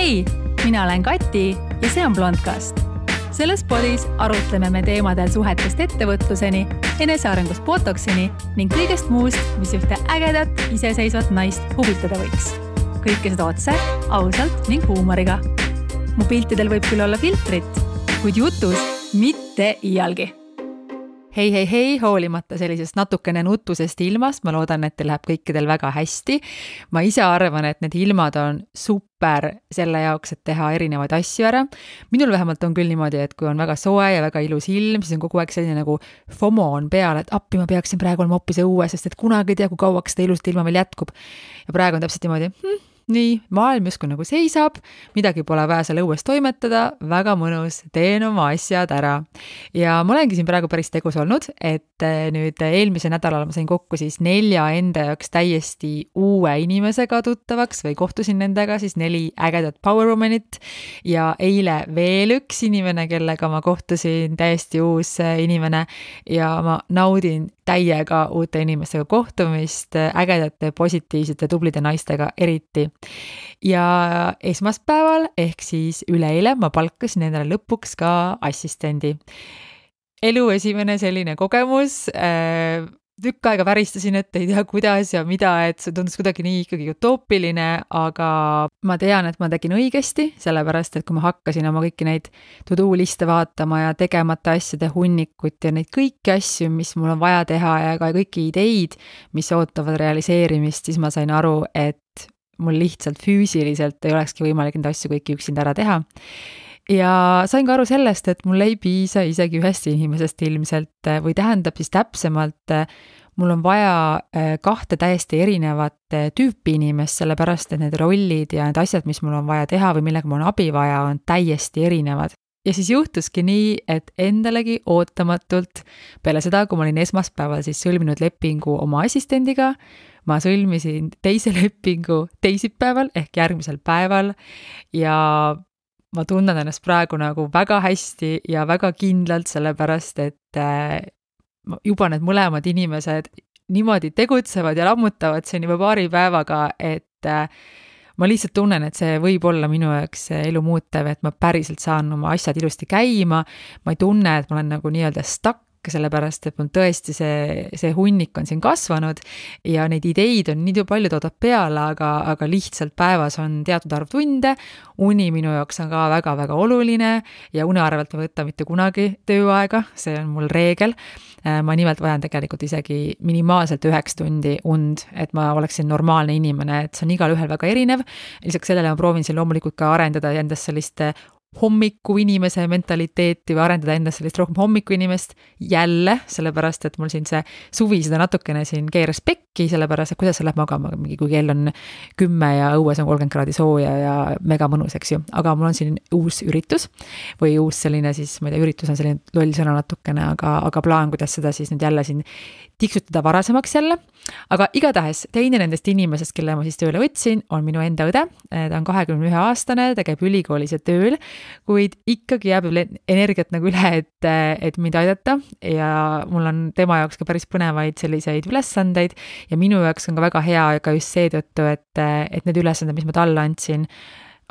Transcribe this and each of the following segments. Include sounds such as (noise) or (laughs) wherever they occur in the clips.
hei, mina olen Kati ja see on Blondcast. selles podis arutleme me teemadel suhetest ettevõtluseni, enesearengust botoksini ning kõigest muust, mis ühte ägedat iseseisvat naist huvitada võiks. kõike seda otse, ausalt ning huumoriga. mu piltidel võib küll olla filtrit, kuid jutus mitte iialgi hei, hei, hei, hoolimata sellisest natukene nutusest ilmast, ma loodan, et teil läheb kõikidel väga hästi. ma ise arvan, et need ilmad on super selle jaoks, et teha erinevaid asju ära. minul vähemalt on küll niimoodi, et kui on väga soe ja väga ilus ilm, siis on kogu aeg selline nagu FOMO on peal, et appi, ma peaksin praegu olema hoopis õues, sest et kunagi ei tea, kui kauaks seda ilusat ilma veel jätkub. ja praegu on täpselt niimoodi hm, nii, maailm justkui nagu seisab, midagi pole vaja seal õues toimetada, väga mõnus, teen oma asjad ära. ja ma olengi siin praegu päris tegus olnud, et eh, nüüd eelmisel nädalal ma sain kokku siis nelja enda jaoks täiesti uue inimesega tuttavaks või kohtusin nendega siis neli ägedat power woman'it ja eile veel üks inimene, kellega ma kohtusin, täiesti uus eh, inimene ja ma naudin täiega uute inimestega kohtumist, ägedate, positiivsete, tublide naistega eriti. Ja esmaspäeval ehk siis üleeile ma palkasin endale lõpuks ka assistendi. Elu esimene selline kogemus. Äh, tükk aega väristasin, et ei tea, kuidas ja mida, et see tundus kuidagi nii ikkagi utoopiline, aga ma tean, et ma tegin õigesti, sellepärast et kui ma hakkasin oma kõiki neid to-do liste vaatama ja tegemata asjade hunnikut ja neid kõiki asju, mis mul on vaja teha ja ka kõiki ideid, mis ootavad realiseerimist, siis ma sain aru, et mul lihtsalt füüsiliselt ei olekski võimalik neid asju kõiki üksinda ära teha. Ja sain ka aru sellest, et mul ei piisa isegi ühest inimesest ilmselt või tähendab siis täpsemalt, mul on vaja äh, kahte täiesti erinevat tüüpi inimest, sellepärast et need rollid ja need asjad, mis mul on vaja teha või millega mul on abi vaja, on täiesti erinevad. Ja siis juhtuski nii, et endalegi ootamatult peale seda, kui ma olin esmaspäeval siis sõlminud lepingu oma assistendiga, ma sõlmisin teise (laughs) lepingu teisipäeval ehk järgmisel päeval ja ma tunnen ennast praegu nagu väga hästi ja väga kindlalt, sellepärast et äh, juba need mõlemad inimesed niimoodi tegutsevad ja lammutavad siin juba paari päevaga, et äh, ma lihtsalt tunnen, et see võib olla minu jaoks elu muutev, et ma päriselt saan oma asjad ilusti käima, ma ei tunne, et ma olen nagu nii-öelda stuck sellepärast et mul tõesti see, see hunnik on siin kasvanud ja neid ideid on nii palju toodab peale, aga, aga lihtsalt päevas on teatud arv tunde, uni minu jaoks on ka väga-väga oluline ja une arvelt ma ei võta mitte kunagi tööaega, see on mul reegel. Äh, ma nimelt vajan tegelikult isegi minimaalselt üheks tundi und, et ma oleksin normaalne inimene, et see on igalühel väga erinev. lisaks sellele ma proovin siin loomulikult ka arendada endas sellist hommikuinimese mentaliteeti või arendada endas sellist rohkem hommikuinimest jälle, sellepärast et mul siin see suvi seda natukene siin keeras pekki, sellepärast et kuidas sa lähed magama, mingi kui kell on kümme ja õues on kolmkümmend kraadi sooja ja mega mõnus, eks ju, aga mul on siin uus üritus või uus selline siis, ma ei tea, üritus on selline loll sõna natukene, aga, aga plaan, kuidas seda siis nüüd jälle siin tiksutada varasemaks jälle. aga igatahes teine nendest inimesest, kelle ma siis tööle võtsin, on minu enda õde, ta on kahekümne ühe aastane, ta käib ülikoolis ja tööl kuid ikkagi jääb veel energiat nagu üle, et, et mind aidata. Ja mul on tema jaoks ka päris põnevaid selliseid ülesandeid ja minu jaoks on ka väga hea ka just seetõttu, et, et need ülesanded, mis ma talle andsin,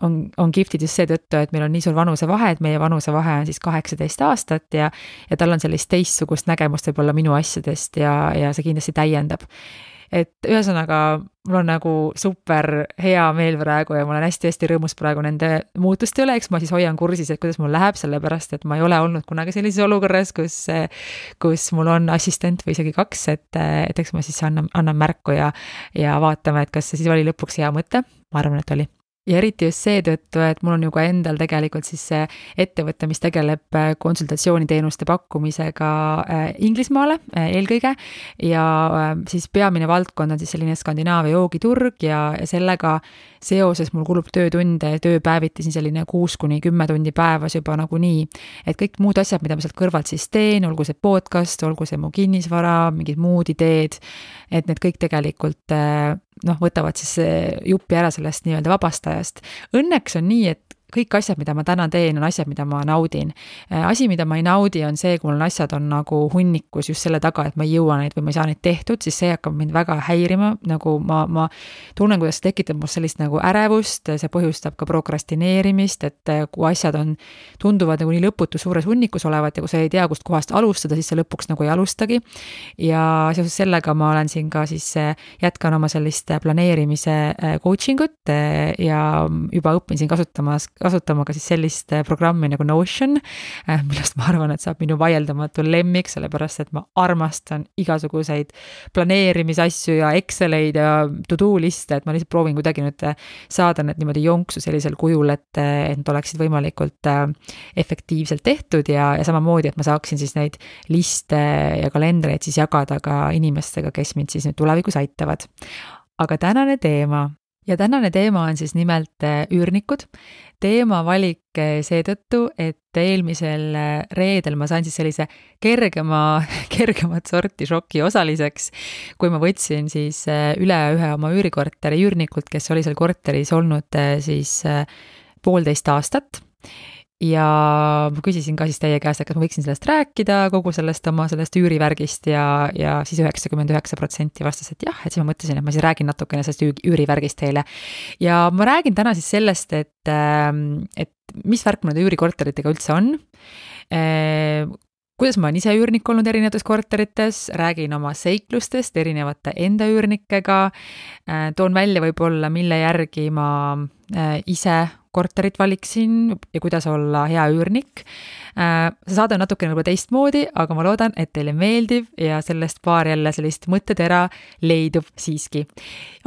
on, on kihvtid just seetõttu, et meil on nii suur vanusevahe, et meie vanusevahe on siis kaheksateist aastat ja ja tal on sellist teistsugust nägemust võib-olla minu asjadest ja, ja see kindlasti täiendab et ühesõnaga, mul on nagu super hea meel praegu ja ma olen hästi-hästi rõõmus praegu nende muutuste üle, eks ma siis hoian kursis, et kuidas mul läheb, sellepärast et ma ei ole olnud kunagi sellises olukorras, kus, kus mul on assistent või isegi kaks, et, et eks ma siis annan, annan märku ja, ja vaatame, et kas see siis oli lõpuks hea mõte, ma arvan, et oli ja eriti just seetõttu, et mul on ju ka endal tegelikult siis see ettevõte, mis tegeleb äh, konsultatsiooniteenuste pakkumisega äh, Inglismaale äh, eelkõige ja siis peamine valdkond on siis selline Skandinaavia joogiturg ja, ja sellega seoses mul kulub töötunde, tööpäeviti siin selline kuus kuni kümme tundi päevas juba nagunii. et kõik muud asjad, mida ma sealt kõrvalt siis teen, olgu see podcast, olgu see mu kinnisvara, mingid muud ideed, et need kõik tegelikult noh, võtavad siis jupi ära sellest nii-öelda vabast ajast. Õnneks on nii, et kõik asjad, mida ma täna teen, on asjad, mida ma naudin. asi, mida ma ei naudi, on see, kui mul asjad on nagu hunnikus just selle taga, et ma ei jõua neid või ma ei saa neid tehtud, siis see hakkab mind väga häirima, nagu ma, ma tunnen, kuidas see tekitab mul sellist nagu ärevust, see põhjustab ka prokrastineerimist, et kui asjad on, tunduvad nagu nii lõputu suures hunnikus olevat ja kui sa ei tea, kustkohast alustada, siis sa lõpuks nagu ei alustagi. ja seoses sellega ma olen siin ka siis, jätkan oma sellist planeerimise coaching ut ja juba õpin siin kasutamas, kasutama ka siis sellist äh, programmi nagu Notion, äh, millest ma arvan, et saab minu vaieldamatu lemmik, sellepärast et ma armastan igasuguseid planeerimisasju ja Exceleid ja to-do liste, et ma lihtsalt proovin kuidagi nüüd äh, saada need niimoodi jonksu sellisel kujul, et, et need oleksid võimalikult efektiivselt tehtud ja, ja samamoodi, et ma saaksin siis neid liste ja kalendreid siis jagada ka inimestega, kes mind siis nüüd tulevikus aitavad. aga tänane teema ja tänane teema on siis nimelt üürnikud. Teema valik äh, seetõttu, et eelmisel äh, reedel ma sain siis sellise kergema, (laughs) kergemat sorti šoki osaliseks, kui ma võtsin siis üle ühe oma üürikorteri üürnikult, kes oli seal korteris olnud siis poolteist aastat ja ma küsisin ka siis teie käest, et kas ma võiksin sellest rääkida, kogu sellest oma sellest üürivärgist ja, ja siis üheksakümmend üheksa protsenti vastas, et jah, et siis ma mõtlesin, et ma siis räägin natukene sellest üürivärgist teile. ja ma räägin täna siis sellest, et, ähm, et mis värk nende üürikorteritega üldse on kuidas ma olen ise üürnik olnud erinevates korterites, räägin oma seiklustest erinevate enda üürnikega, äh, toon välja võib-olla, mille järgi ma äh, ise korterit valiksin ja kuidas olla hea üürnik. Äh, see saade on natukene võib-olla teistmoodi, aga ma loodan, et teile meeldib ja sellest paar jälle sellist mõttetera leidub siiski.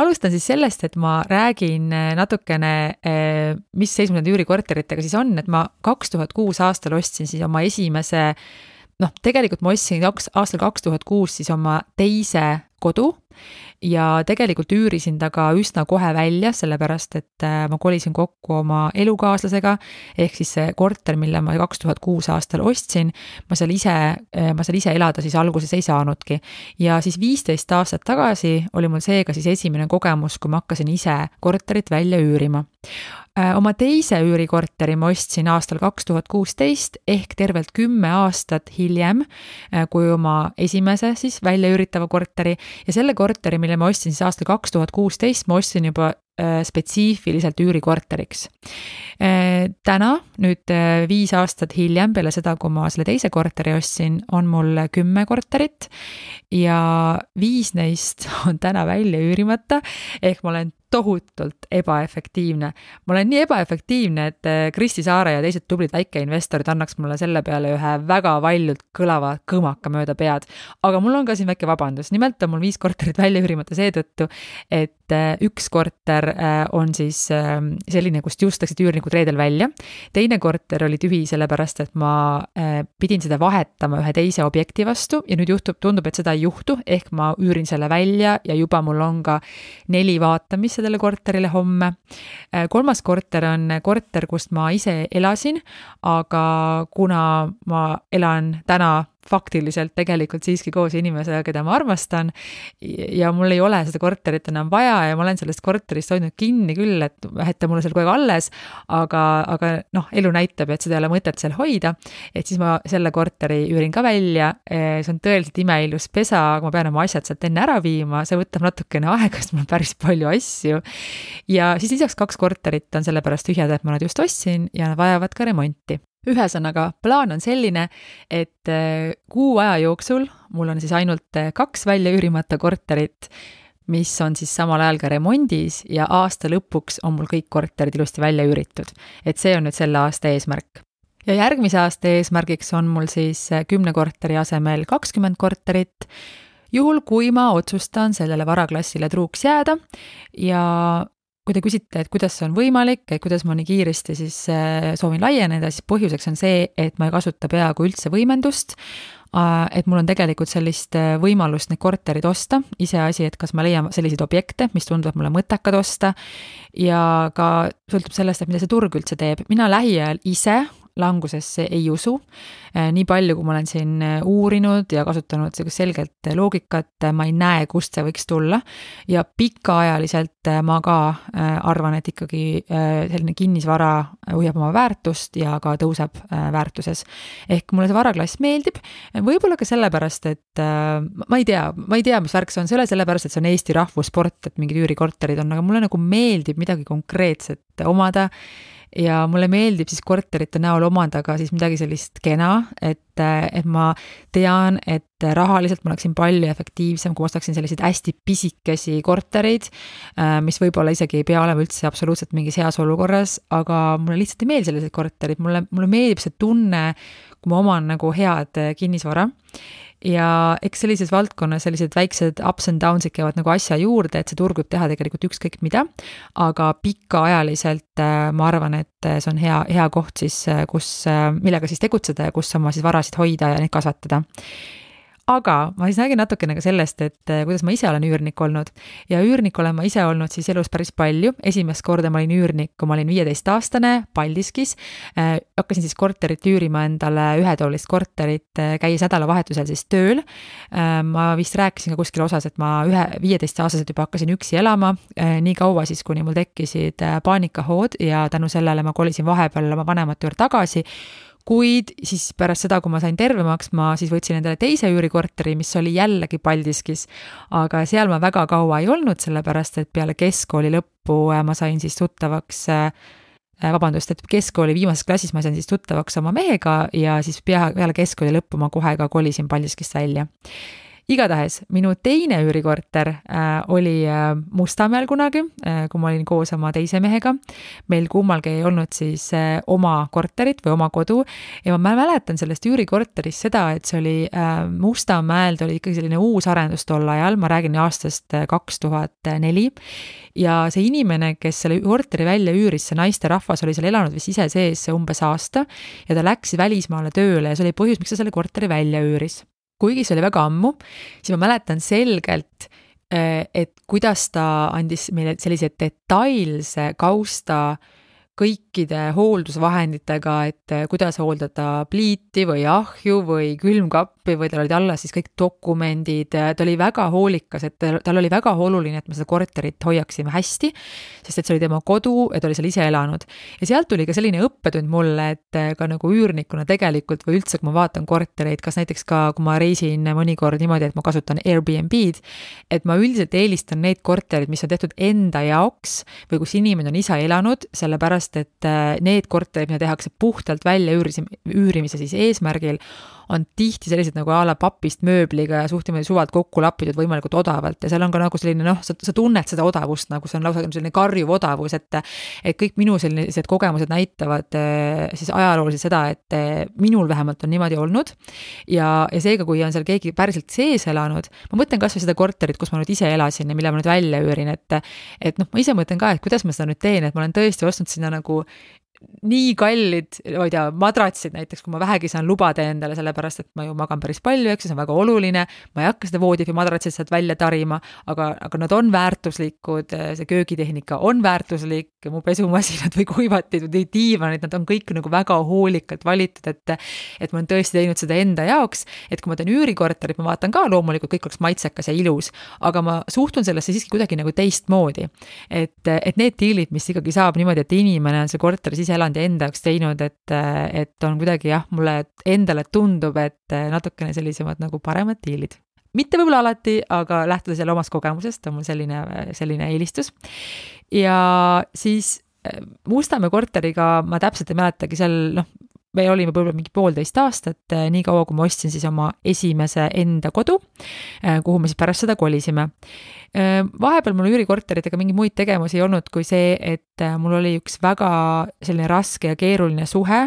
alustan siis sellest, et ma räägin äh, natukene, äh, mis seis nende üürikorteritega siis on, et ma kaks tuhat kuus aastal ostsin siis oma esimese noh, tegelikult ma ostsin kaks, aastal kaks tuhat kuus siis oma teise kodu ja tegelikult üürisin ta ka üsna kohe välja, sellepärast et äh, ma kolisin kokku oma elukaaslasega, ehk siis see korter, mille ma kaks tuhat kuus aastal ostsin, ma seal ise, äh, ma seal ise elada siis alguses ei saanudki. ja siis viisteist aastat tagasi oli mul seega siis esimene kogemus, kui ma hakkasin ise korterit välja üürima Äh, oma teise üürikorteri ma ostsin aastal kaks tuhat kuusteist ehk tervelt kümme aastat hiljem kui oma esimese siis väljaüüritava korteri ja selle korteri, mille ma ostsin siis aastal kaks tuhat kuusteist, ma ostsin juba äh, spetsiifiliselt üürikorteriks. täna, nüüd viis aastat hiljem, peale seda, kui ma selle teise korteri ostsin, on mul kümme korterit ja viis neist (laughs) on täna välja üürimata, ehk ma olen tohutult ebaefektiivne. ma olen nii ebaefektiivne, et äh, Kristi Saare ja teised tublid väikeinvestorid annaks mulle selle peale ühe väga valjult kõlava kõmaka mööda pead. aga mul on ka siin väike vabandus, nimelt on mul viis korterit välja üürimata seetõttu, et äh, üks korter äh, on siis ähm, selline, kust just läksid üürnikud reedel välja. teine korter oli tühi, sellepärast et ma pidin seda vahetama ühe teise objekti vastu ja nüüd juhtub, tundub, et seda ei juhtu, ehk ma üürin selle välja ja juba mul on ka neli vaatamist sellele korterile homme. Äh, kolmas korter on korter, kus ma ise elasin, aga kuna ma elan täna faktiliselt tegelikult siiski koos inimesega, keda ma armastan. ja mul ei ole seda korterit enam vaja ja ma olen sellest korterist hoidnud kinni küll, et, et ta mulle seal kogu aeg alles. aga, aga noh, elu näitab, et seda ei ole mõtet seal hoida. et siis ma selle korteri üürin ka välja. see on tõeliselt imeilus pesa, aga ma pean oma asjad sealt enne ära viima, see võtab natukene aega, sest mul on päris palju asju. ja siis lisaks kaks korterit on sellepärast tühjad, et ma nad just ostsin ja nad vajavad ka remonti ühesõnaga, plaan on selline, et äh, kuu aja jooksul mul on siis ainult äh, kaks välja üürimata korterit, mis on siis samal ajal ka remondis ja aasta lõpuks on mul kõik korterid ilusti välja üüritud. et see on nüüd selle aasta eesmärk. ja järgmise aasta eesmärgiks on mul siis äh, kümne korteri asemel kakskümmend korterit, juhul kui ma otsustan sellele varaklassile truuks jääda ja kui te küsite, et kuidas see on võimalik, et kuidas ma nii kiiresti siis äh, soovin laieneda, siis põhjuseks on see, et ma ei kasuta peaaegu üldse võimendust. Äh, et mul on tegelikult sellist äh, võimalust neid korterid osta, iseasi, et kas ma leian selliseid objekte, mis tunduvad mulle mõttekad osta. ja ka sõltub sellest, et mida see turg üldse teeb, mina lähiajal ise langusesse ei usu. nii palju, kui ma olen siin uurinud ja kasutanud sihukest selget loogikat, ma ei näe, kust see võiks tulla. ja pikaajaliselt ma ka arvan, et ikkagi selline kinnisvara hoiab oma väärtust ja ka tõuseb väärtuses. ehk mulle see varaklass meeldib, võib-olla ka sellepärast, et ma ei tea, ma ei tea, mis värk see on, see ei ole sellepärast, et see on Eesti rahvussport, et mingid üürikorterid on, aga mulle nagu meeldib midagi konkreetset omada ja mulle meeldib siis korterite näol omada ka siis midagi sellist kena, et, et ma tean, et rahaliselt ma oleksin palju efektiivsem, kui ostaksin selliseid hästi pisikesi kortereid, mis võib-olla isegi ei pea olema üldse absoluutselt mingis heas olukorras, aga mulle lihtsalt ei meeldi sellised korterid, mulle, mulle meeldib see tunne, kui ma oman nagu head kinnisvara. Ja eks sellises valdkonnas sellised väiksed ups and downs'id käivad nagu asja juurde, et see turg võib teha tegelikult ükskõik mida, aga pikaajaliselt äh, ma arvan, et see on hea, hea koht siis, kus, millega siis tegutseda ja kus oma siis varasid hoida ja neid kasvatada aga ma siis räägin natukene ka sellest, et eh, kuidas ma ise olen üürnik olnud. ja üürnik olen ma ise olnud siis elus päris palju, esimest korda ma olin üürnik, kui ma olin viieteistaastane Paldiskis äh,. hakkasin siis korterit üürima endale, ühetoolist korterit, eh, käies nädalavahetusel siis tööl äh,. ma vist rääkisin ka kuskil osas, et ma ühe, viieteistaastaselt juba hakkasin üksi elama äh,, nii kaua siis, kuni mul tekkisid paanikahood ja tänu sellele ma kolisin vahepeal oma vanemate juurde tagasi kuid siis pärast seda, kui ma sain tervemaks, ma siis võtsin endale teise üürikorteri, mis oli jällegi Paldiskis. aga seal ma väga kaua ei olnud, sellepärast et peale keskkooli lõppu äh, ma sain siis tuttavaks äh, äh, vabandust, et keskkooli viimases klassis ma sain siis tuttavaks oma mehega ja siis pea, peale keskkooli lõppu ma kohe ka kolisin Paldiskist välja igatahes minu teine üürikorter äh, oli äh, Mustamäel kunagi äh,, kui ma olin koos oma teise mehega. meil kummalgi ei olnud siis äh, oma korterit või oma kodu ja ma mäletan sellest üürikorterist seda, et see oli äh, Mustamäel, ta oli ikkagi selline uus arendus tol ajal, ma räägin aastast äh, kaks tuhat neli. ja see inimene, kes selle korteri välja üüris, see naisterahvas oli seal elanud vist ise sees umbes aasta ja ta läks välismaale tööle ja see oli põhjus, miks ta selle korteri välja üüris kuigi see oli väga ammu, siis ma mäletan selgelt, äh, et kuidas ta andis meile sellise detailse kausta kõikide hooldusvahenditega, et eh, kuidas hooldada pliiti või ahju või külmkappi või tal olid alles siis kõik dokumendid, ta oli väga hoolikas, et tal oli väga oluline, et me seda korterit hoiaksime hästi, sest et see oli tema kodu ja ta oli seal ise elanud. ja sealt tuli ka selline õppetund mulle, et eh, ka nagu üürnikuna tegelikult või üldse, kui ma vaatan kortereid, kas näiteks ka, kui ma reisin mõnikord niimoodi, et ma kasutan Airbnb-d, et ma üldiselt eelistan neid korterid, mis on tehtud enda jaoks või kus inimene on ise elanud, sellepärast sellepärast et äh, need korterid, mida tehakse puhtalt välja üürimise, üürimise siis eesmärgil, on tihti sellised nagu a la papist mööbliga ja suht niimoodi suvalt kokku lapitud võimalikult odavalt ja seal on ka nagu selline noh, sa, sa tunned seda odavust nagu see on lausa selline karjuv odavus, et et kõik minu sellised kogemused näitavad eh, siis ajalooliselt seda, et eh, minul vähemalt on niimoodi olnud. ja, ja seega, kui on seal keegi päriselt sees elanud, ma mõtlen kasvõi seda korterit, kus ma nüüd ise elasin ja mille ma nüüd välja üürin, et et noh, ma ise mõtlen ka, et kuidas ma seda nüüd teen, et ma olen tõesti ostnud sinna nagu nii kallid, ma ei tea, madratsid näiteks, kui ma vähegi saan lubada endale, sellepärast et ma ju magan päris palju, eks ju, see on väga oluline, ma ei hakka seda voodit või madratsit sealt välja tarima, aga, aga nad on väärtuslikud, see köögitehnika on väärtuslik, mu pesumasinad või kuivatid või diivanid, nad on kõik nagu väga hoolikalt valitud, et et ma olen tõesti teinud seda enda jaoks, et kui ma teen üürikorterit, ma vaatan ka loomulikult, kõik oleks maitsekas ja ilus, aga ma suhtun sellesse siiski kuidagi nagu teistmoodi. et, et need diilid, mis ikkagi saab niimoodi, et inimene on see korteris ise ja enda jaoks teinud, et, et on kuidagi jah, mulle endale tundub, et natukene sellisemad nagu paremad diilid mitte võib-olla alati, aga lähtudes jälle omast kogemusest, on mul selline, selline eelistus. ja siis äh, Mustamäe korteriga ma täpselt ei mäletagi, seal noh, me olime võib-olla mingi poolteist aastat, äh, niikaua kui ma ostsin siis oma esimese enda kodu, äh, kuhu me siis pärast seda kolisime. Vahepeal mul üürikorteritega mingeid muid tegevusi ei olnud kui see, et mul oli üks väga selline raske ja keeruline suhe,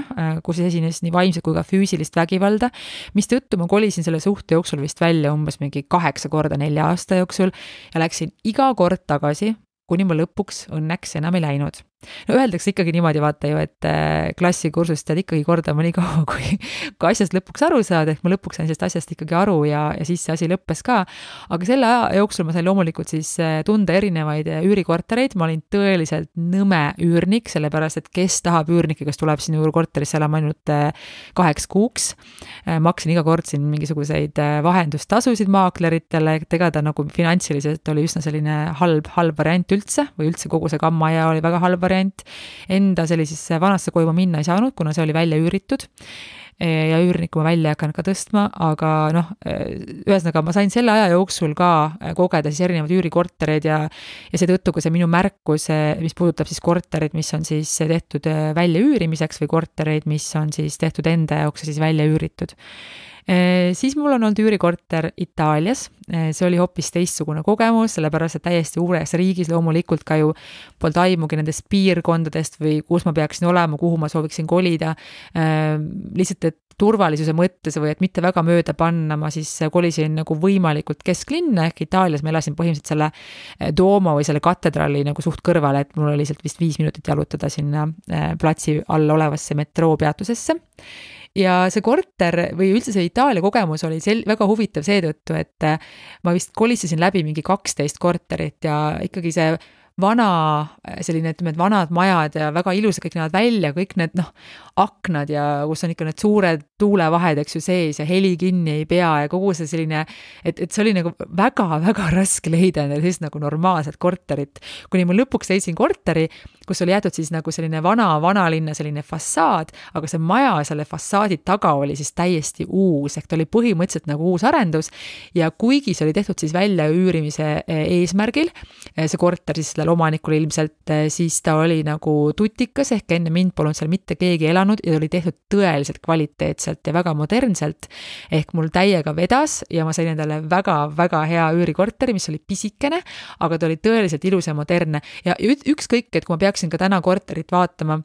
kus esines nii vaimset kui ka füüsilist vägivalda, mistõttu ma kolisin selle suhte jooksul vist välja umbes mingi kaheksa korda nelja aasta jooksul ja läksin iga kord tagasi, kuni ma lõpuks õnneks enam ei läinud no öeldakse ikkagi niimoodi, vaata ju, et äh, klassikursust pead ikkagi kordama nii kaua, (laughs) kui, kui asjast lõpuks aru saad, ehk ma lõpuks sain sellest asjast ikkagi aru ja, ja siis see asi lõppes ka. aga selle aja jooksul ma sain loomulikult siis äh, tunda erinevaid äh, üürikortereid, ma olin tõeliselt nõme üürnik, sellepärast et kes tahab üürnikke, kes tuleb sinu korterisse elama ainult kaheks kuuks. maksin iga kord siin mingisuguseid vahendustasusid maakleritele, et ega ta nagu finantsiliselt oli üsna selline halb, halb variant üldse või üldse kogu see kammaja oli väga halb variant. Enda sellisesse vanasse koju ma minna ei saanud, kuna see oli välja üüritud. Ja üürnikku ma välja ei hakanud ka tõstma, aga noh, ühesõnaga ma sain selle aja jooksul ka kogeda siis erinevaid üürikortereid ja ja seetõttu ka see minu märkus, mis puudutab siis korterid, mis on siis tehtud väljaüürimiseks või kortereid, mis on siis tehtud enda jaoks ja siis välja üüritud siis mul on olnud üürikorter Itaalias, äh, see oli hoopis teistsugune kogemus, sellepärast et täiesti uures riigis loomulikult ka ju polnud aimugi nendest piirkondadest või kus ma peaksin olema, kuhu ma sooviksin kolida. Äh, lihtsalt, et turvalisuse mõttes või et mitte väga mööda panna, ma siis kolisin nagu võimalikult kesklinna, ehk Itaalias ma elasin põhimõtteliselt selle Duomo või selle katedraali nagu suht kõrval, et mul oli sealt vist viis minutit jalutada sinna platsi all olevasse metroopeatusesse ja see korter või üldse see Itaalia kogemus oli sel-, väga huvitav seetõttu, et äh, ma vist kolistasin läbi mingi kaksteist korterit ja ikkagi see vana selline, ütleme, et vanad majad ja väga ilusad kõik näevad välja, kõik need noh, aknad ja kus on ikka need suured tuulevahed, eks ju, sees ja heli kinni ei pea ja kogu see selline, et, et see oli nagu väga-väga (laughs) raske leida endale sellist nagu normaalset korterit. kuni ma lõpuks leidsin korteri, kus oli jäetud siis nagu selline vana, vanalinna selline fassaad, aga see maja selle fassaadi taga oli siis täiesti uus, ehk ta oli põhimõtteliselt nagu uus arendus. ja kuigi see oli tehtud siis väljaüürimise eh, eesmärgil, eh, see korter siis sellel omanikul ilmselt, eh, siis ta oli nagu tutikas, ehk enne mind polnud seal mitte keegi elanud ja oli tehtud tõeliselt kvaliteetselt ja väga modernselt. ehk mul täiega vedas ja ma sain endale väga-väga hea üürikorteri, mis oli pisikene, aga ta oli tõeliselt ilus ja modernne ja ükskõik, et kui ma peaksin ka täna korterit vaatama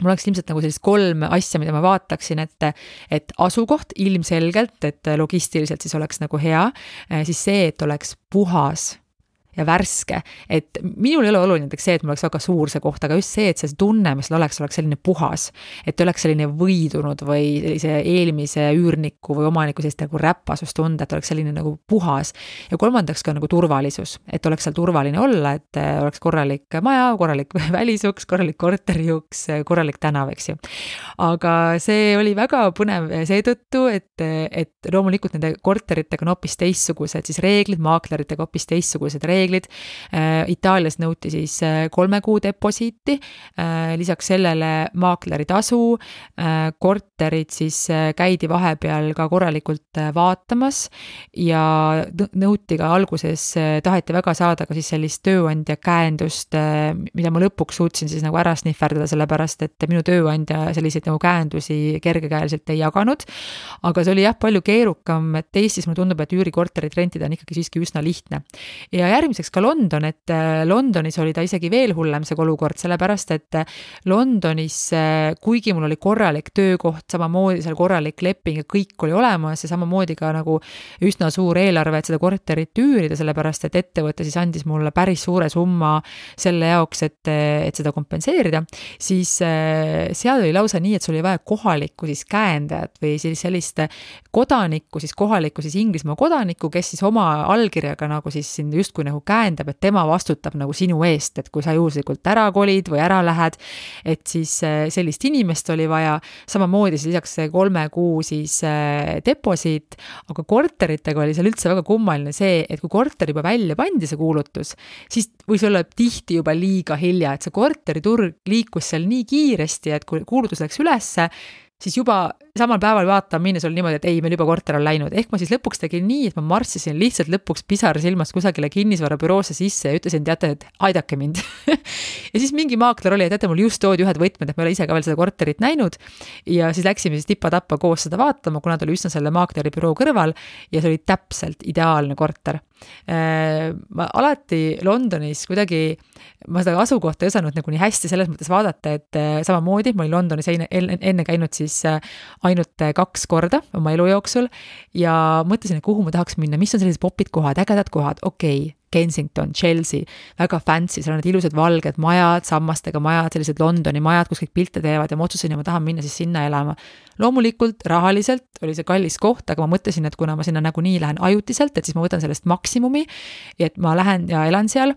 mul oleks ilmselt nagu sellist kolm asja, mida ma vaataksin, et, et asukoht ilmselgelt, et logistiliselt siis oleks nagu hea, siis see, et oleks puhas ja värske. et minul ei ole oluline näiteks see, et mul oleks väga suur see koht, aga just see, et see tunne, mis seal oleks, oleks selline puhas. et oleks selline võidunud või sellise eelmise üürniku või omaniku sellist nagu räpasustunde, et oleks selline nagu puhas. ja kolmandaks ka nagu turvalisus, et oleks seal turvaline olla, et äh, oleks korralik maja, korralik (laughs) välisuks, korralik korteriuks, korralik tänav, eks ju. aga see oli väga põnev seetõttu, et, et loomulikult nende korteritega on hoopis teistsugused siis reeglid, maakleritega hoopis teistsugused reeglid reeglid. Äh, Itaalias nõuti siis äh, kolme kuu deposiiti, äh, lisaks sellele maakleri tasu, korterit siis käidi vahepeal ka korralikult vaatamas ja nõuti ka alguses, taheti väga saada ka siis sellist tööandja käendust, mida ma lõpuks suutsin siis nagu ära snihverdada, sellepärast et minu tööandja selliseid nagu käendusi kergekäeliselt ei jaganud. aga see oli jah, palju keerukam, et Eestis mulle tundub, et üürikorterit rentida on ikkagi siiski üsna lihtne. ja järgmine järgmiseks ka London, et äh, Londonis oli ta isegi veel hullem, see olukord, sellepärast et äh, Londonis, äh, kuigi mul oli korralik töökoht, samamoodi seal korralik leping ja kõik oli olemas ja samamoodi ka nagu üsna suur eelarve, et seda korterit üürida, sellepärast et ettevõte siis andis mulle päris suure summa selle jaoks, et, et seda kompenseerida, siis seal oli lausa nii, et sul oli vaja kohalikku siis käendajat või siis sellist kodanikku, siis kohalikku siis Inglismaa kodanikku, kes siis oma allkirjaga nagu siis sind justkui nagu käendab, et tema vastutab nagu sinu eest, et kui sa juhuslikult ära kolid või ära lähed, et siis äh, sellist inimest oli vaja, samamoodi siis lisaks see kolme kuu siis äh, deposiit, aga korteritega oli seal üldse väga kummaline see, et kui korter juba välja pandi, see kuulutus, siis võis olla tihti juba liiga hilja, et see korteriturg liikus seal nii kiiresti, et kui kuulutus läks ülesse, siis juba samal päeval vaatama minnes oli niimoodi, et ei, meil juba korter on läinud, ehk ma siis lõpuks tegin nii, et ma marssisin lihtsalt lõpuks pisar silmas kusagile kinnisvarabüroosse sisse ja ütlesin, teate, et aidake mind. (laughs) Ja siis mingi maakler oli, et teate, mul just toodi ühed võtmed, et ma ei ole ise ka veel seda korterit näinud. ja siis läksime siis tipa-tappa koos seda vaatama, kuna ta oli üsna selle maakleri büroo kõrval ja see oli täpselt ideaalne korter ma alati Londonis kuidagi, ma seda asukohta ei osanud nagu nii hästi selles mõttes vaadata, et äh, samamoodi ma olin Londonis enne, enne käinud siis äh, ainult äh, kaks korda oma elu jooksul ja mõtlesin, et kuhu ma tahaks minna, mis on sellised popid kohad, ägedad kohad, okei okay Kensington, Chelsea, väga fancy, seal on need ilusad valged majad, sammastega majad, sellised Londoni majad, kus kõik pilte teevad ja ma otsustasin, et ma tahan minna siis sinna elama. Loomulikult rahaliselt oli see kallis koht, aga ma mõtlesin, et kuna ma sinna nagunii lähen ajutiselt, et siis ma võtan sellest maksimumi, et ma lähen ja elan seal.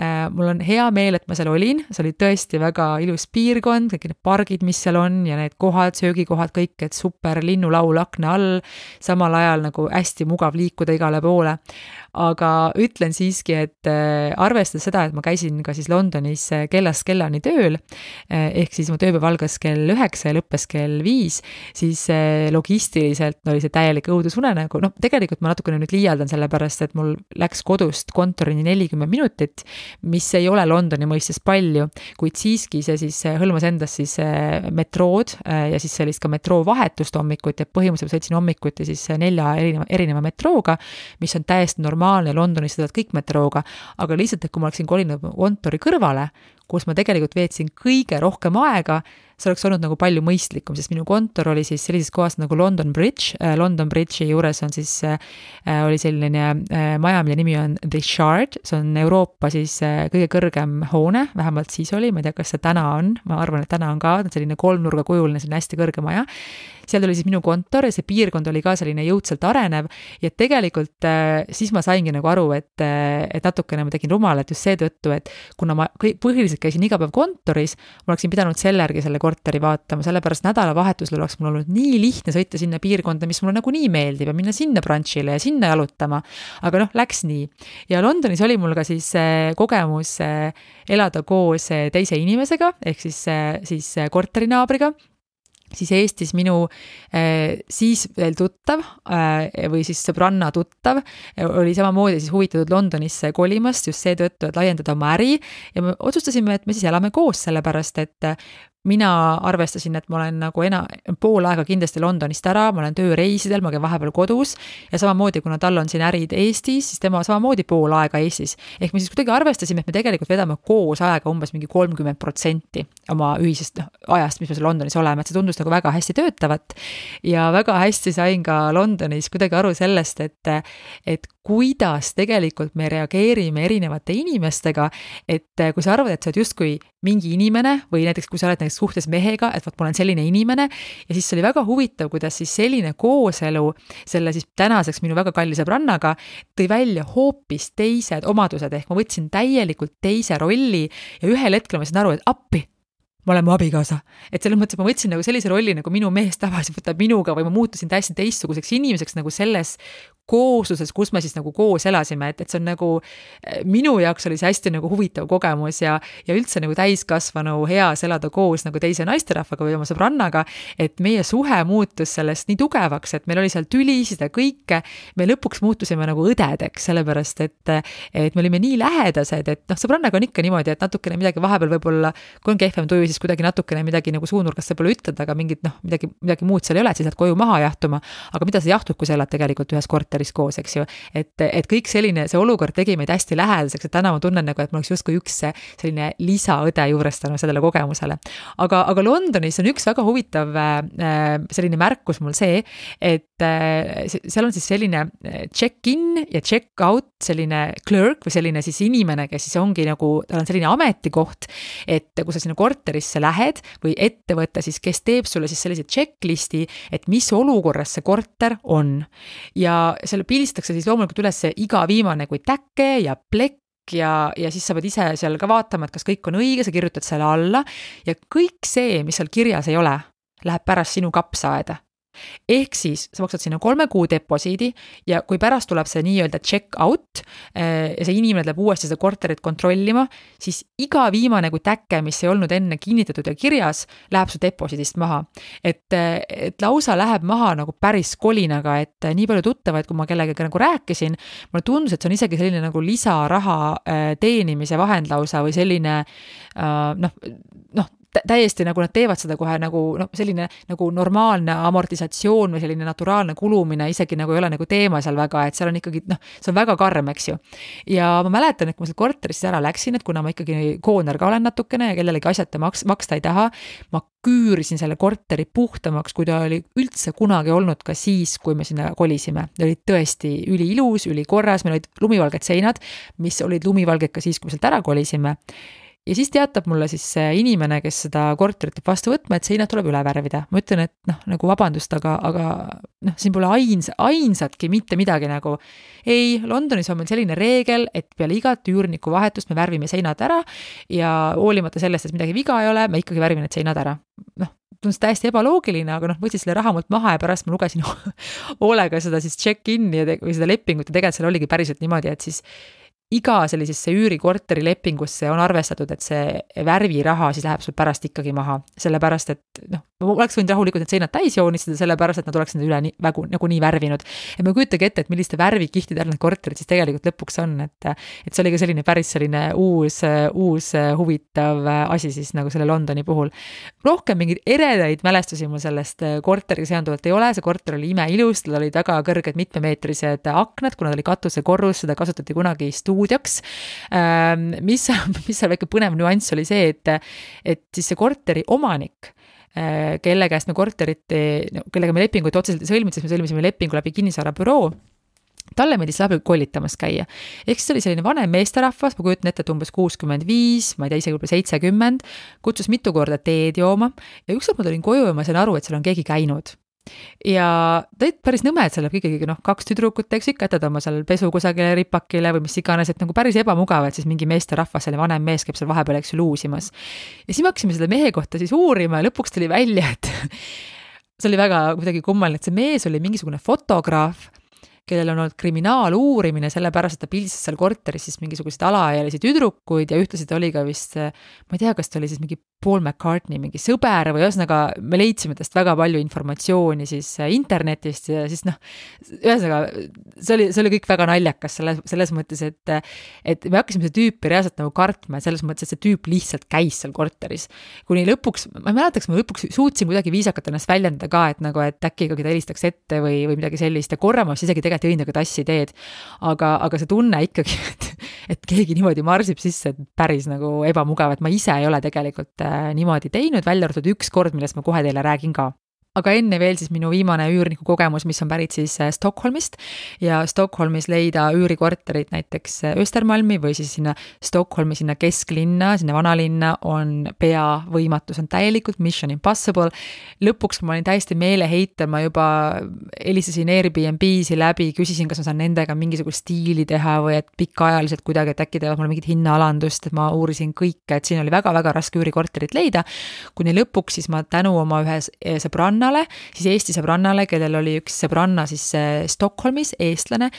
Äh, mul on hea meel, et ma seal olin, see oli tõesti väga ilus piirkond, kõik need pargid, mis seal on ja need kohad, söögikohad, kõik, et super linnulaul akna all, samal ajal nagu hästi mugav liikuda igale poole. Aga ütlen siiski, et äh, arvestades seda, et ma käisin ka siis Londonis äh, kellast kellani tööl, ehk siis mu tööpäev algas kell üheksa ja lõppes kell viis, siis logistiliselt oli see täielik õudusunenägu, noh, tegelikult ma natukene nüüd liialdan, sellepärast et mul läks kodust kontorini nelikümmend minutit, mis ei ole Londoni mõistes palju, kuid siiski see siis hõlmas endas siis metrood ja siis sellist ka metroovahetust hommikuti, et põhimõtteliselt sõitsin hommikuti siis nelja erineva, erineva metrooga, mis on täiesti normaalne Londonis sõidad kõik metrooga, aga lihtsalt, et kui ma oleksin kolinud kontori kõrvale, kus ma tegelikult veetsin kõige rohkem aega, see oleks olnud nagu palju mõistlikum, sest minu kontor oli siis sellises kohas nagu London Bridge, äh, London Bridge'i juures on siis äh,, oli selline äh, maja, mille nimi on The Shard, see on Euroopa siis äh, kõige kõrgem hoone, vähemalt siis oli, ma ei tea, kas see täna on, ma arvan, et täna on ka, selline kolmnurgakujuline, selline hästi kõrge maja seal oli siis minu kontor ja see piirkond oli ka selline jõudsalt arenev ja tegelikult äh, siis ma saingi nagu aru, et, äh, et natukene ma tegin rumalat just seetõttu, et kuna ma põhiliselt käisin iga päev kontoris, ma oleksin pidanud selle järgi selle korteri vaatama, sellepärast nädalavahetusel oleks mul olnud nii lihtne sõita sinna piirkonda, mis mulle nagunii meeldib ja minna sinna brunch'ile ja sinna jalutama. aga noh, läks nii. ja Londonis oli mul ka siis äh, kogemus elada koos teise inimesega, ehk siis, siis korterinaabriga siis Eestis minu äh, siis veel tuttav äh, või siis sõbranna tuttav äh, oli samamoodi siis huvitatud Londonisse kolimast just seetõttu, et laiendada oma äri. Ja me otsustasime, et me siis elame koos, sellepärast et mina arvestasin, et ma olen nagu ena-, pool aega kindlasti Londonist ära, ma olen tööreisidel, ma käin vahepeal kodus ja samamoodi, kuna tal on siin ärid Eestis, siis tema samamoodi pool aega Eestis. ehk me siis kuidagi arvestasime, et me tegelikult vedame koos aega umbes mingi kolmkümmend protsenti oma ühisest noh, ajast, mis me seal Londonis oleme, et see tundus nagu väga hästi töötavat. ja väga hästi sain ka Londonis kuidagi aru sellest, et, et kuidas tegelikult me reageerime erinevate inimestega, et kui sa arvad, et sa oled justkui mingi inimene või näiteks kui sa oled näiteks suhtes mehega, et vot ma olen selline inimene. Ja siis oli väga huvitav, kuidas siis selline kooselu selle siis tänaseks minu väga kalli sõbrannaga tõi välja hoopis teised omadused, ehk ma võtsin täielikult teise rolli ja ühel hetkel ma sain aru, et appi ma olen mu abikaasa. et selles mõttes, et ma võtsin nagu sellise rolli, nagu minu mees tavaliselt võtab minuga või ma muutusin täiesti teistsuguseks inimeseks nagu selles koosluses, kus me siis nagu koos elasime, et, et see on nagu, eh, minu jaoks oli see hästi nagu huvitav kogemus ja, ja üldse nagu täiskasvanu heas elada koos nagu teise naisterahvaga või oma sõbrannaga, et meie suhe muutus sellest nii tugevaks, et meil oli seal tülisid ja kõike, me lõpuks muutusime nagu õdedeks, sellepärast et, et me olime nii lähedased, et noh, sõbrannaga on ikka niimoodi, et natukene midagi vahepeal võib-olla, kui on kehvem tuju, siis kuidagi natukene midagi nagu suunurgast võib-olla ütled, aga mingit noh, midagi, midagi muud seal ei ole, et siis lähed koju maha jahtuma, aga mida sa jahtud, kui sa elad tegelikult ühes korteris koos, eks ju. et, et kõik selline, see olukord tegi meid hästi lähedaseks, et täna ma tunnen nagu, et ma oleks justkui üks selline lisaõde juures tänu sellele kogemusele. aga, aga Londonis on üks väga huvitav äh, selline märkus mul see, et äh, seal on siis selline äh, check-in ja check-out, selline clerk või selline siis inimene, kes siis ongi nagu, tal on selline ametikoht, et kui sa sinna korterisse lähed või ettevõte siis, kes teeb sulle siis sellise checklist'i, et mis olukorras see korter on. ja selle pildistatakse siis loomulikult üles iga viimane kui täke ja plekk ja, ja siis sa pead ise seal ka vaatama, et kas kõik on õige, sa kirjutad selle alla ja kõik see, mis seal kirjas ei ole, läheb pärast sinu kapsaaeda ehk siis sa maksad sinna kolme kuu deposiidi ja kui pärast tuleb see nii-öelda check out eh, ja see inimene läheb uuesti seda korterit kontrollima, siis iga viimane kui täke, mis ei olnud enne kinnitatud ja kirjas, läheb su deposiidist maha. et, et lausa läheb maha nagu päris kolinaga, et nii palju tuttavaid, kui ma kellegagi nagu rääkisin, mulle tundus, et see on isegi selline nagu lisaraha eh, teenimise vahend lausa või selline eh, noh, noh, täiesti nagu nad teevad seda kohe nagu noh, selline nagu normaalne amortisatsioon või selline naturaalne kulumine isegi nagu ei ole nagu teema seal väga, et seal on ikkagi noh, see on väga karm, eks ju. ja ma mäletan, et kui ma sealt korterist ära läksin, et kuna ma ikkagi kooner ka olen natukene ja kellelegi asjata maks-, maksta ei taha, ma küürisin selle korteri puhtamaks, kui ta oli üldse kunagi olnud ka siis, kui me sinna kolisime. ta oli tõesti üliilus, ülikorras, meil olid lumivalged seinad, mis olid lumivalged ka siis, kui me sealt ära kolisime ja siis teatab mulle siis see inimene, kes seda korterit peab vastu võtma, et seinad tuleb üle värvida. ma ütlen, et noh, nagu vabandust, aga, aga noh, siin pole ains-, ainsatki mitte midagi nagu. ei, Londonis on meil selline reegel, et peale igat üürniku vahetust me värvime seinad ära ja hoolimata sellest, et midagi viga ei ole, me ikkagi värvime need seinad ära. noh, tundus täiesti ebaloogiline, aga noh, võtsin selle raha mult maha ja pärast ma lugesin (laughs) hoolega seda siis check-in'i või seda lepingut ja tegelikult seal oligi päriselt niimoodi, et siis iga sellisesse üürikorteri lepingusse on arvestatud, et see värviraha siis läheb sul pärast ikkagi maha, sellepärast et noh, oleks võinud rahulikult need seinad täis joonistada, sellepärast et nad oleks need üle nii, vägu, nagunii värvinud. ja ma ei kujutagi ette, et milliste värvikihtide all need korterid siis tegelikult lõpuks on, et et see oli ka selline päris selline uus, uus huvitav asi siis nagu selle Londoni puhul. rohkem mingeid eredaid mälestusi mul sellest korteriga seonduvalt ei ole, see korter oli imeilus, tal olid väga kõrged mitmemeetrised aknad, kuna ta oli katusekorrus, seda kasutati kunagi stuudioks stuudioks. Ähm, mis, (laughs) mis seal väike põnev nüanss oli see, et, et siis see korteri omanik äh, kelle käest me korterit, kellega me lepingut otseselt ei sõlminud, sest me sõlmisime lepingu läbi kinnisvarabüroo talle meeldis läbi kollitamas käia. ehk siis oli selline vanem meesterahvas, ma kujutan ette, et umbes kuuskümmend viis, ma ei tea, isegi võib-olla seitsekümmend, kutsus mitu korda teed jooma ja ükskord ma tulin koju ja ma sain aru, et seal on keegi käinud ja ta oli päris nõme, et seal läheb ikkagi noh, kaks tüdrukut, eks ikka jätad oma seal pesu kusagile ripakile või mis iganes, et nagu päris ebamugav, et siis mingi meesterahvas, selline vanem mees käib seal vahepeal, eks ju, luusimas. ja siis me hakkasime seda mehe kohta siis uurima ja lõpuks tuli välja, et (laughs) see oli väga kuidagi kummaline, et see mees oli mingisugune fotograaf kellel on olnud kriminaaluurimine, sellepärast et ta pildistas seal korteris siis mingisuguseid alaealisi tüdrukuid ja ühtlasi ta oli ka vist, ma ei tea, kas ta oli siis mingi Paul McCartney mingi sõber või ühesõnaga me leidsime tast väga palju informatsiooni siis internetist ja siis noh, ühesõnaga see oli, see oli kõik väga naljakas selles, selles mõttes, et et me hakkasime seda tüüpi reaalselt nagu kartma, selles mõttes, et see tüüp lihtsalt käis seal korteris. kuni lõpuks, ma ei mäleta, kas ma lõpuks suutsin kuidagi viisakalt ennast väljendada ka, et nagu, et äkki ikkagi ta helistaks ette või, või midagi sellist ja korra ma vist isegi tegelikult tegelikult jõin nagu tassi teed. aga, aga see tunne ikkagi, (laughs) et, et keegi niimoodi marsib sisse, et päris nagu ebamugav, et ma ise ei ole tegelikult äh, niimoodi teinud, välja arvatud üks kord, millest ma kohe teile räägin ka aga enne veel siis minu viimane üürniku kogemus, mis on pärit siis äh, Stockholmist ja Stockholmis leida üürikorterit näiteks äh, Östermalmi või siis sinna Stockholmi sinna kesklinna, sinna vanalinna on pea võimatu, see on täielikult mission impossible. lõpuks, kui ma olin täiesti meeleheitel, ma juba helistasin Airbnb-si läbi, küsisin, kas ma saan nendega mingisugust diili teha või et pikaajaliselt kuidagi, et äkki teevad mulle mingit hinnaalandust, et ma uurisin kõike, et siin oli väga-väga raske üürikorterit leida. kuni lõpuks siis ma tänu oma ühe sõbranna sõbrannale, siis Eesti sõbrannale, kellel oli üks sõbranna siis äh, Stockholmis, eestlane,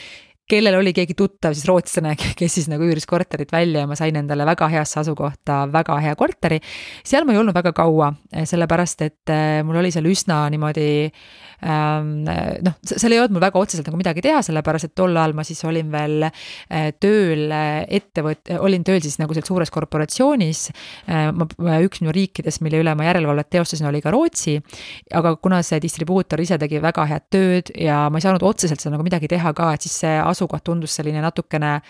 kellel oli keegi tuttav siis rootslane, kes siis nagu üüris korterit välja ja ma sain endale väga heasse asukohta väga hea korteri. seal ma ei olnud väga kaua, äh, sellepärast et äh, mul oli seal üsna niimoodi ähm, noh, seal ei olnud mul väga otseselt nagu midagi teha, sellepärast et tol ajal ma siis olin veel tööl ettevõt-, olin tööl siis nagu selles suures korporatsioonis. ma, üks minu riikidest, mille üle ma järelevalvet teostasin, oli ka Rootsi. aga kuna see distribuutor ise tegi väga head tööd ja ma ei saanud otseselt seal nagu midagi teha ka, et siis see asukoht tundus selline natukene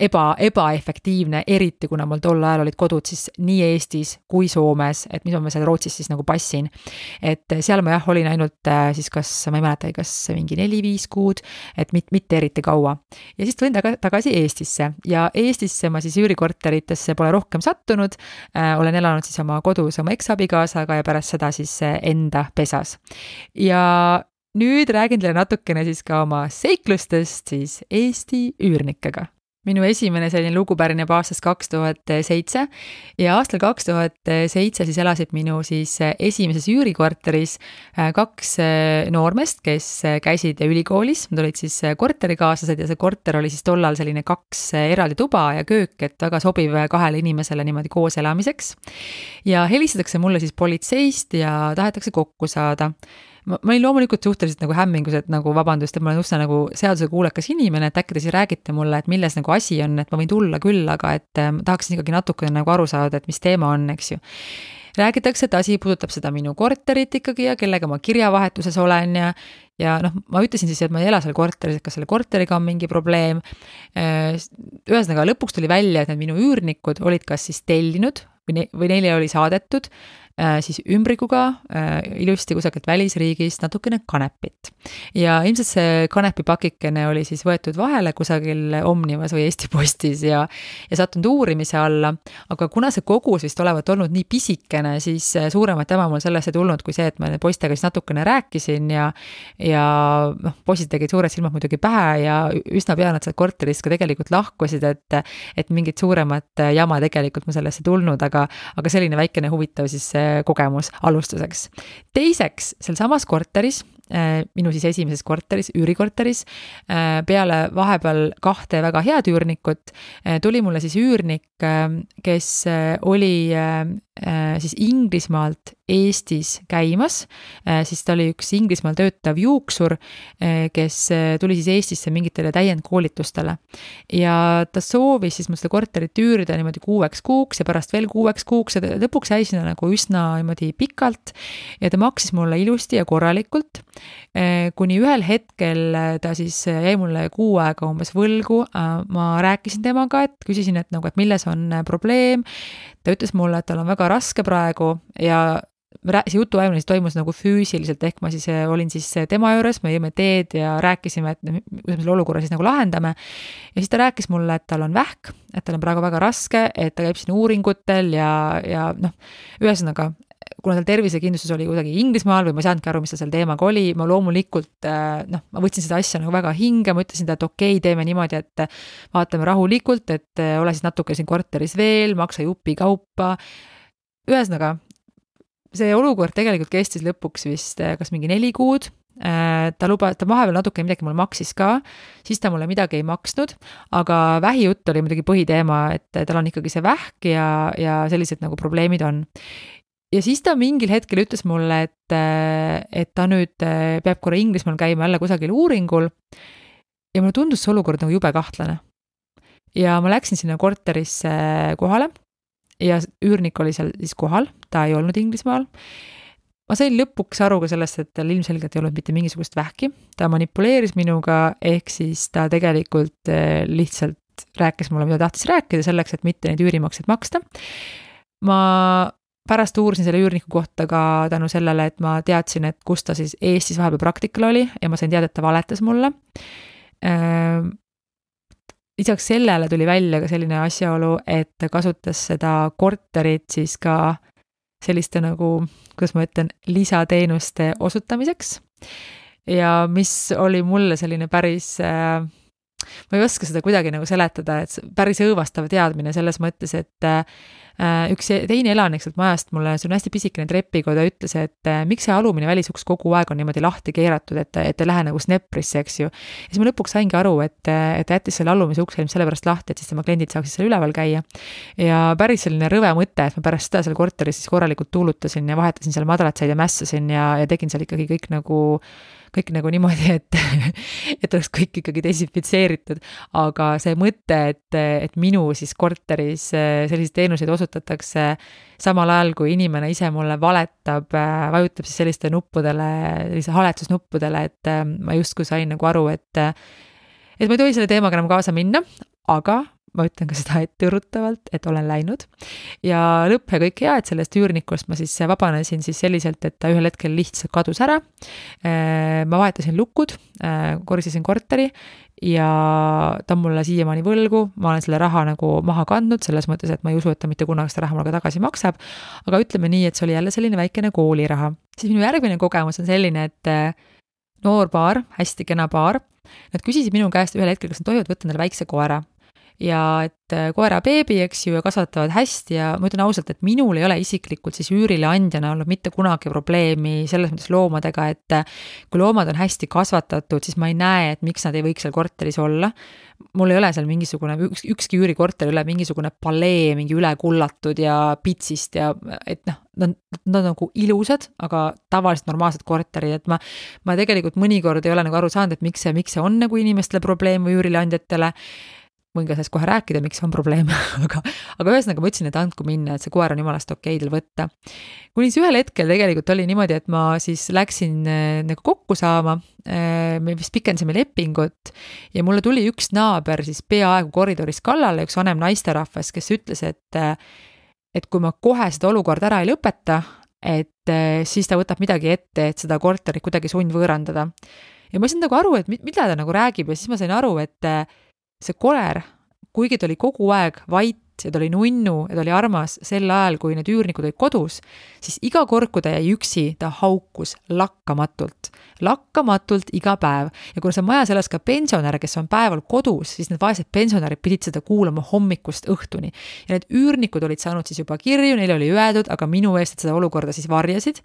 eba, ebaefektiivne, eriti kuna mul tol ajal olid kodud siis nii Eestis kui Soomes, et mis ma seal Rootsis siis nagu passin. et seal ma jah, olin ainult äh, siis kas, ma ei mäletagi, kas mingi neli-viis kuud, et mit-, mitte eriti kaua. ja siis tulin taga, tagasi Eestisse ja Eestisse ma siis üürikorteritesse pole rohkem sattunud äh,, olen elanud siis oma kodus oma eksabikaasaga ja pärast seda siis äh, enda pesas. ja nüüd räägin teile natukene siis ka oma seiklustest siis Eesti üürnikega. Minu esimene selline lugu pärineb aastast kaks tuhat seitse ja aastal kaks tuhat seitse siis elasid minu siis esimeses üürikorteris äh, kaks äh, noormeest, kes käisid ülikoolis, nad olid siis korterikaaslased ja see korter oli siis tollal selline kaks eraldi tuba ja köök, et väga sobiv kahele inimesele niimoodi koos elamiseks. ja helistatakse mulle siis politseist ja tahetakse kokku saada ma, ma olin loomulikult suhteliselt nagu hämmingus, et nagu vabandust, et ma olen üsna nagu seadusekuulekas inimene, et äkki te siis räägite mulle, et milles nagu asi on, et ma võin tulla küll, aga et äh, tahaksin ikkagi natukene nagu aru saada, et mis teema on, eks ju räägitakse, et asi puudutab seda minu korterit ikkagi ja kellega ma kirjavahetuses olen ja ja noh, ma ütlesin siis, et ma ei ela seal korteris, et kas selle korteriga on mingi probleem. Äh, ühesõnaga lõpuks tuli välja, et need minu üürnikud olid kas siis tellinud või ne-, või neile oli saadetud siis ümbrikuga äh, ilusti kusagilt välisriigist natukene kanepit. ja ilmselt see kanepipakikene oli siis võetud vahele kusagil Omnivas või Eesti Postis ja, ja sattunud uurimise alla, aga kuna see kogus vist olevat olnud nii pisikene, siis äh, suuremat jama mul sellest ei tulnud, kui see, et ma poistega siis natukene rääkisin ja ja noh, poisid tegid suured silmad muidugi pähe ja üsna pea nad sealt korterist ka tegelikult lahkusid, et et mingit suuremat jama tegelikult ma sellest ei tulnud, aga aga selline väikene huvitav siis kogemus alustuseks. teiseks, sealsamas korteris, äh, minu siis esimeses korteris, üürikorteris, äh, peale vahepeal kahte väga head üürnikut, äh, tuli mulle siis üürnik, kes oli siis Inglismaalt Eestis käimas, siis ta oli üks Inglismaal töötav juuksur, kes tuli siis Eestisse mingitele täiendkoolitustele. ja ta soovis siis mul seda korterit üürida niimoodi kuueks kuuks ja pärast veel kuueks kuuks ja lõpuks jäi sinna nagu üsna niimoodi pikalt. Ja ta maksis mulle ilusti ja korralikult, kuni ühel hetkel ta siis jäi mulle kuu aega umbes võlgu, ma rääkisin temaga, et küsisin, et nagu, et milles on probleem, ta ütles mulle, et tal on väga raske praegu ja see jutuajamine siis toimus nagu füüsiliselt, ehk ma siis äh, olin siis äh, tema juures, me jõime teed ja rääkisime, et kuidas me selle olukorra siis nagu lahendame. ja siis ta rääkis mulle, et tal on vähk, et tal on praegu väga raske, et ta käib siin uuringutel ja, ja noh, ühesõnaga, kuna tal tervisekindlustus oli kuidagi Inglismaal või ma ei saanudki aru, mis tal seal teemaga oli, ma loomulikult äh, noh, ma võtsin seda asja nagu väga hinge, ma ütlesin talle, et okei okay,, teeme niimoodi, et vaatame rahulikult, et ole siis natuke siin korteris veel, maksa jupikaupa. ühesõnaga, see olukord tegelikult kestis lõpuks vist kas mingi neli kuud, ta lubas, ta vahepeal natuke midagi mulle maksis ka, siis ta mulle midagi ei maksnud, aga vähijutt oli muidugi põhiteema, et tal on ikkagi see vähk ja, ja sellised nagu probleemid on. Ja siis ta mingil hetkel ütles mulle, et, eh, et ta nüüd peab korra Inglismaal käima jälle kusagil uuringul ja mulle tundus see olukord nagu jube kahtlane. ja ma läksin sinna korterisse kohale ja üürnik oli seal siis kohal, ta ei olnud Inglismaal. ma sain lõpuks aru ka sellest, et tal ilmselgelt ei olnud mitte mingisugust vähki, ta manipuleeris minuga, ehk siis ta tegelikult eh, lihtsalt rääkis mulle, mida tahtis rääkida, selleks, et mitte neid üürimakseid maksta. ma pärast uurisin selle üürniku kohta ka tänu sellele, et ma teadsin, et kus ta siis Eestis vahepeal praktikal oli ja ma sain teada, et ta valetas mulle ehm, lisaks sellele tuli välja ka selline asjaolu, et ta kasutas seda korterit siis ka selliste nagu, kuidas ma ütlen, lisateenuste osutamiseks. ja mis oli mulle selline päris äh, ma ei oska seda kuidagi nagu seletada, et päris õõvastav teadmine selles mõttes, et äh, üks teine elanik sealt majast mulle, see on hästi pisikene trepikoda, ütles, et äh, miks see alumine välisuks kogu aeg on niimoodi lahti keeratud, et, et ei lähe nagu sneprisse, eks ju. ja siis ma lõpuks saingi aru, et, et ta jättis selle alumise ukse ilmselt sellepärast lahti, et siis tema kliendid saaksid seal üleval käia. ja päris selline rõve mõte, et ma pärast seda seal korteris siis korralikult tuulutasin ja vahetasin seal madratsaid ja mässasin ja, ja tegin seal ikkagi kõik nagu kõik nagu niimoodi, et, (laughs) et oleks kõik ikkagi desinfitseeritud. aga see mõte, et, et minu siis korteris äh, selliseid teenuseid osutatakse samal ajal, kui inimene ise mulle valetab, äh, vajutab siis selliste nuppudele, sellise haletsusnuppudele, et äh, ma justkui sain nagu aru, et et ma ei tohi selle teemaga enam kaasa minna, aga ma ütlen ka seda etteurutavalt, et olen läinud. ja lõpp ja kõik hea, et sellest üürnikust ma siis vabanesin siis selliselt, et ta ühel hetkel lihtsalt kadus ära. Äh, ma vahetasin lukud, äh, koristasin korteri ja ta on mulle siiamaani võlgu, ma olen selle raha nagu maha kandnud, selles mõttes, et ma ei usu, et ta mitte kunagi seda raha mulle ka tagasi maksab. aga ütleme nii, et see oli jälle selline väikene kooliraha. siis minu järgmine kogemus on selline, et äh, noor paar, hästi kena paar, nad küsisid minu käest ühel hetkel, kas nad tohivad võtta endale väikse koera ja et äh, koera beebi, eks ju, ja kasvatavad hästi ja ma ütlen ausalt, et minul ei ole isiklikult siis üürileandjana olnud mitte kunagi probleemi selles mõttes loomadega, et äh, kui loomad on hästi kasvatatud, siis ma ei näe, et miks nad ei võiks seal korteris olla. mul ei ole seal mingisugune, üks, ükski üürikorter ei ole mingisugune palee mingi üle kullatud ja pitsist ja et noh, nad, nad on nagu ilusad, aga tavaliselt normaalsed korterid, et ma, ma tegelikult mõnikord ei ole nagu aru saanud, et miks see, miks see on nagu inimestele probleem või üürileandjatele võin ka sellest kohe rääkida, miks on probleem (laughs) aga, aga ühesõnaga ma ütlesin, et andku minna, et see koer on jumalast okei teil võtta. kuni siis ühel hetkel tegelikult oli niimoodi, et ma siis läksin äh, nagu kokku saama äh,, me vist pikendasime lepingut ja mulle tuli üks naaber siis peaaegu koridoris kallale, üks vanem naisterahvas, kes ütles, et äh, et kui ma kohe seda olukorda ära ei lõpeta, et siis ta võtab midagi ette, et seda korterit kuidagi sundvõõrandada. ja ma ei saanud nagu aru, et mida ta nagu räägib ja siis ma sain aru, et see koer, kuigi ta oli kogu aeg vait ja ta oli nunnu ja ta oli armas sel ajal, kui need üürnikud olid kodus, siis iga kord, kui ta jäi üksi, ta haukus lakkamatult, lakkamatult iga päev. ja kuna see majas elas ka pensionäre, kes on päeval kodus, siis need vaesed pensionärid pidid seda kuulama hommikust õhtuni. ja need üürnikud olid saanud siis juba kirju, neile oli öeldud, aga minu eest, et seda olukorda siis varjasid.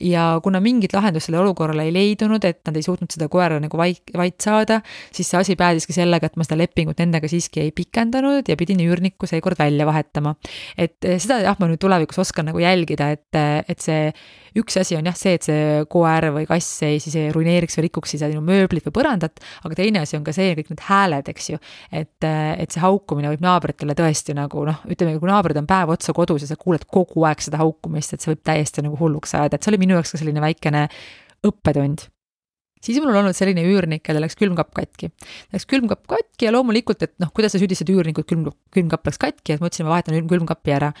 ja kuna mingit lahendust sellele olukorrale ei leidunud, et nad ei suutnud seda koera nagu vait, vait saada, siis see asi päädiski sellega, et ma seda lepingut nendega siiski ei pikendanud ja pidin üürniku seekord kord välja vahetama. et eh, seda jah, ma nüüd tulevikus oskan nagu jälgida, et, eh, et see üks asi on jah see, et see koer või kass ei siis ei ruineeriks või rikuks siis sinu mööblit või põrandat, aga teine asi on ka see, kõik need hääled, eks ju. et, eh, et see haukumine võib naabritele tõesti nagu noh, ütleme, kui naabrid on päev otsa kodus ja sa kuuled kogu aeg seda haukumist, et see võib täiesti nagu hulluks ajada, et see oli minu jaoks ka selline väikene õppetund siis mul on olnud selline üürnik, kellel läks külmkapp katki. Läks külmkapp katki ja loomulikult, et noh, kuidas sa süüdistad üürnikut, külm, külmkapp läks katki, et ma ütlesin, ma vahetan külmkapi ära.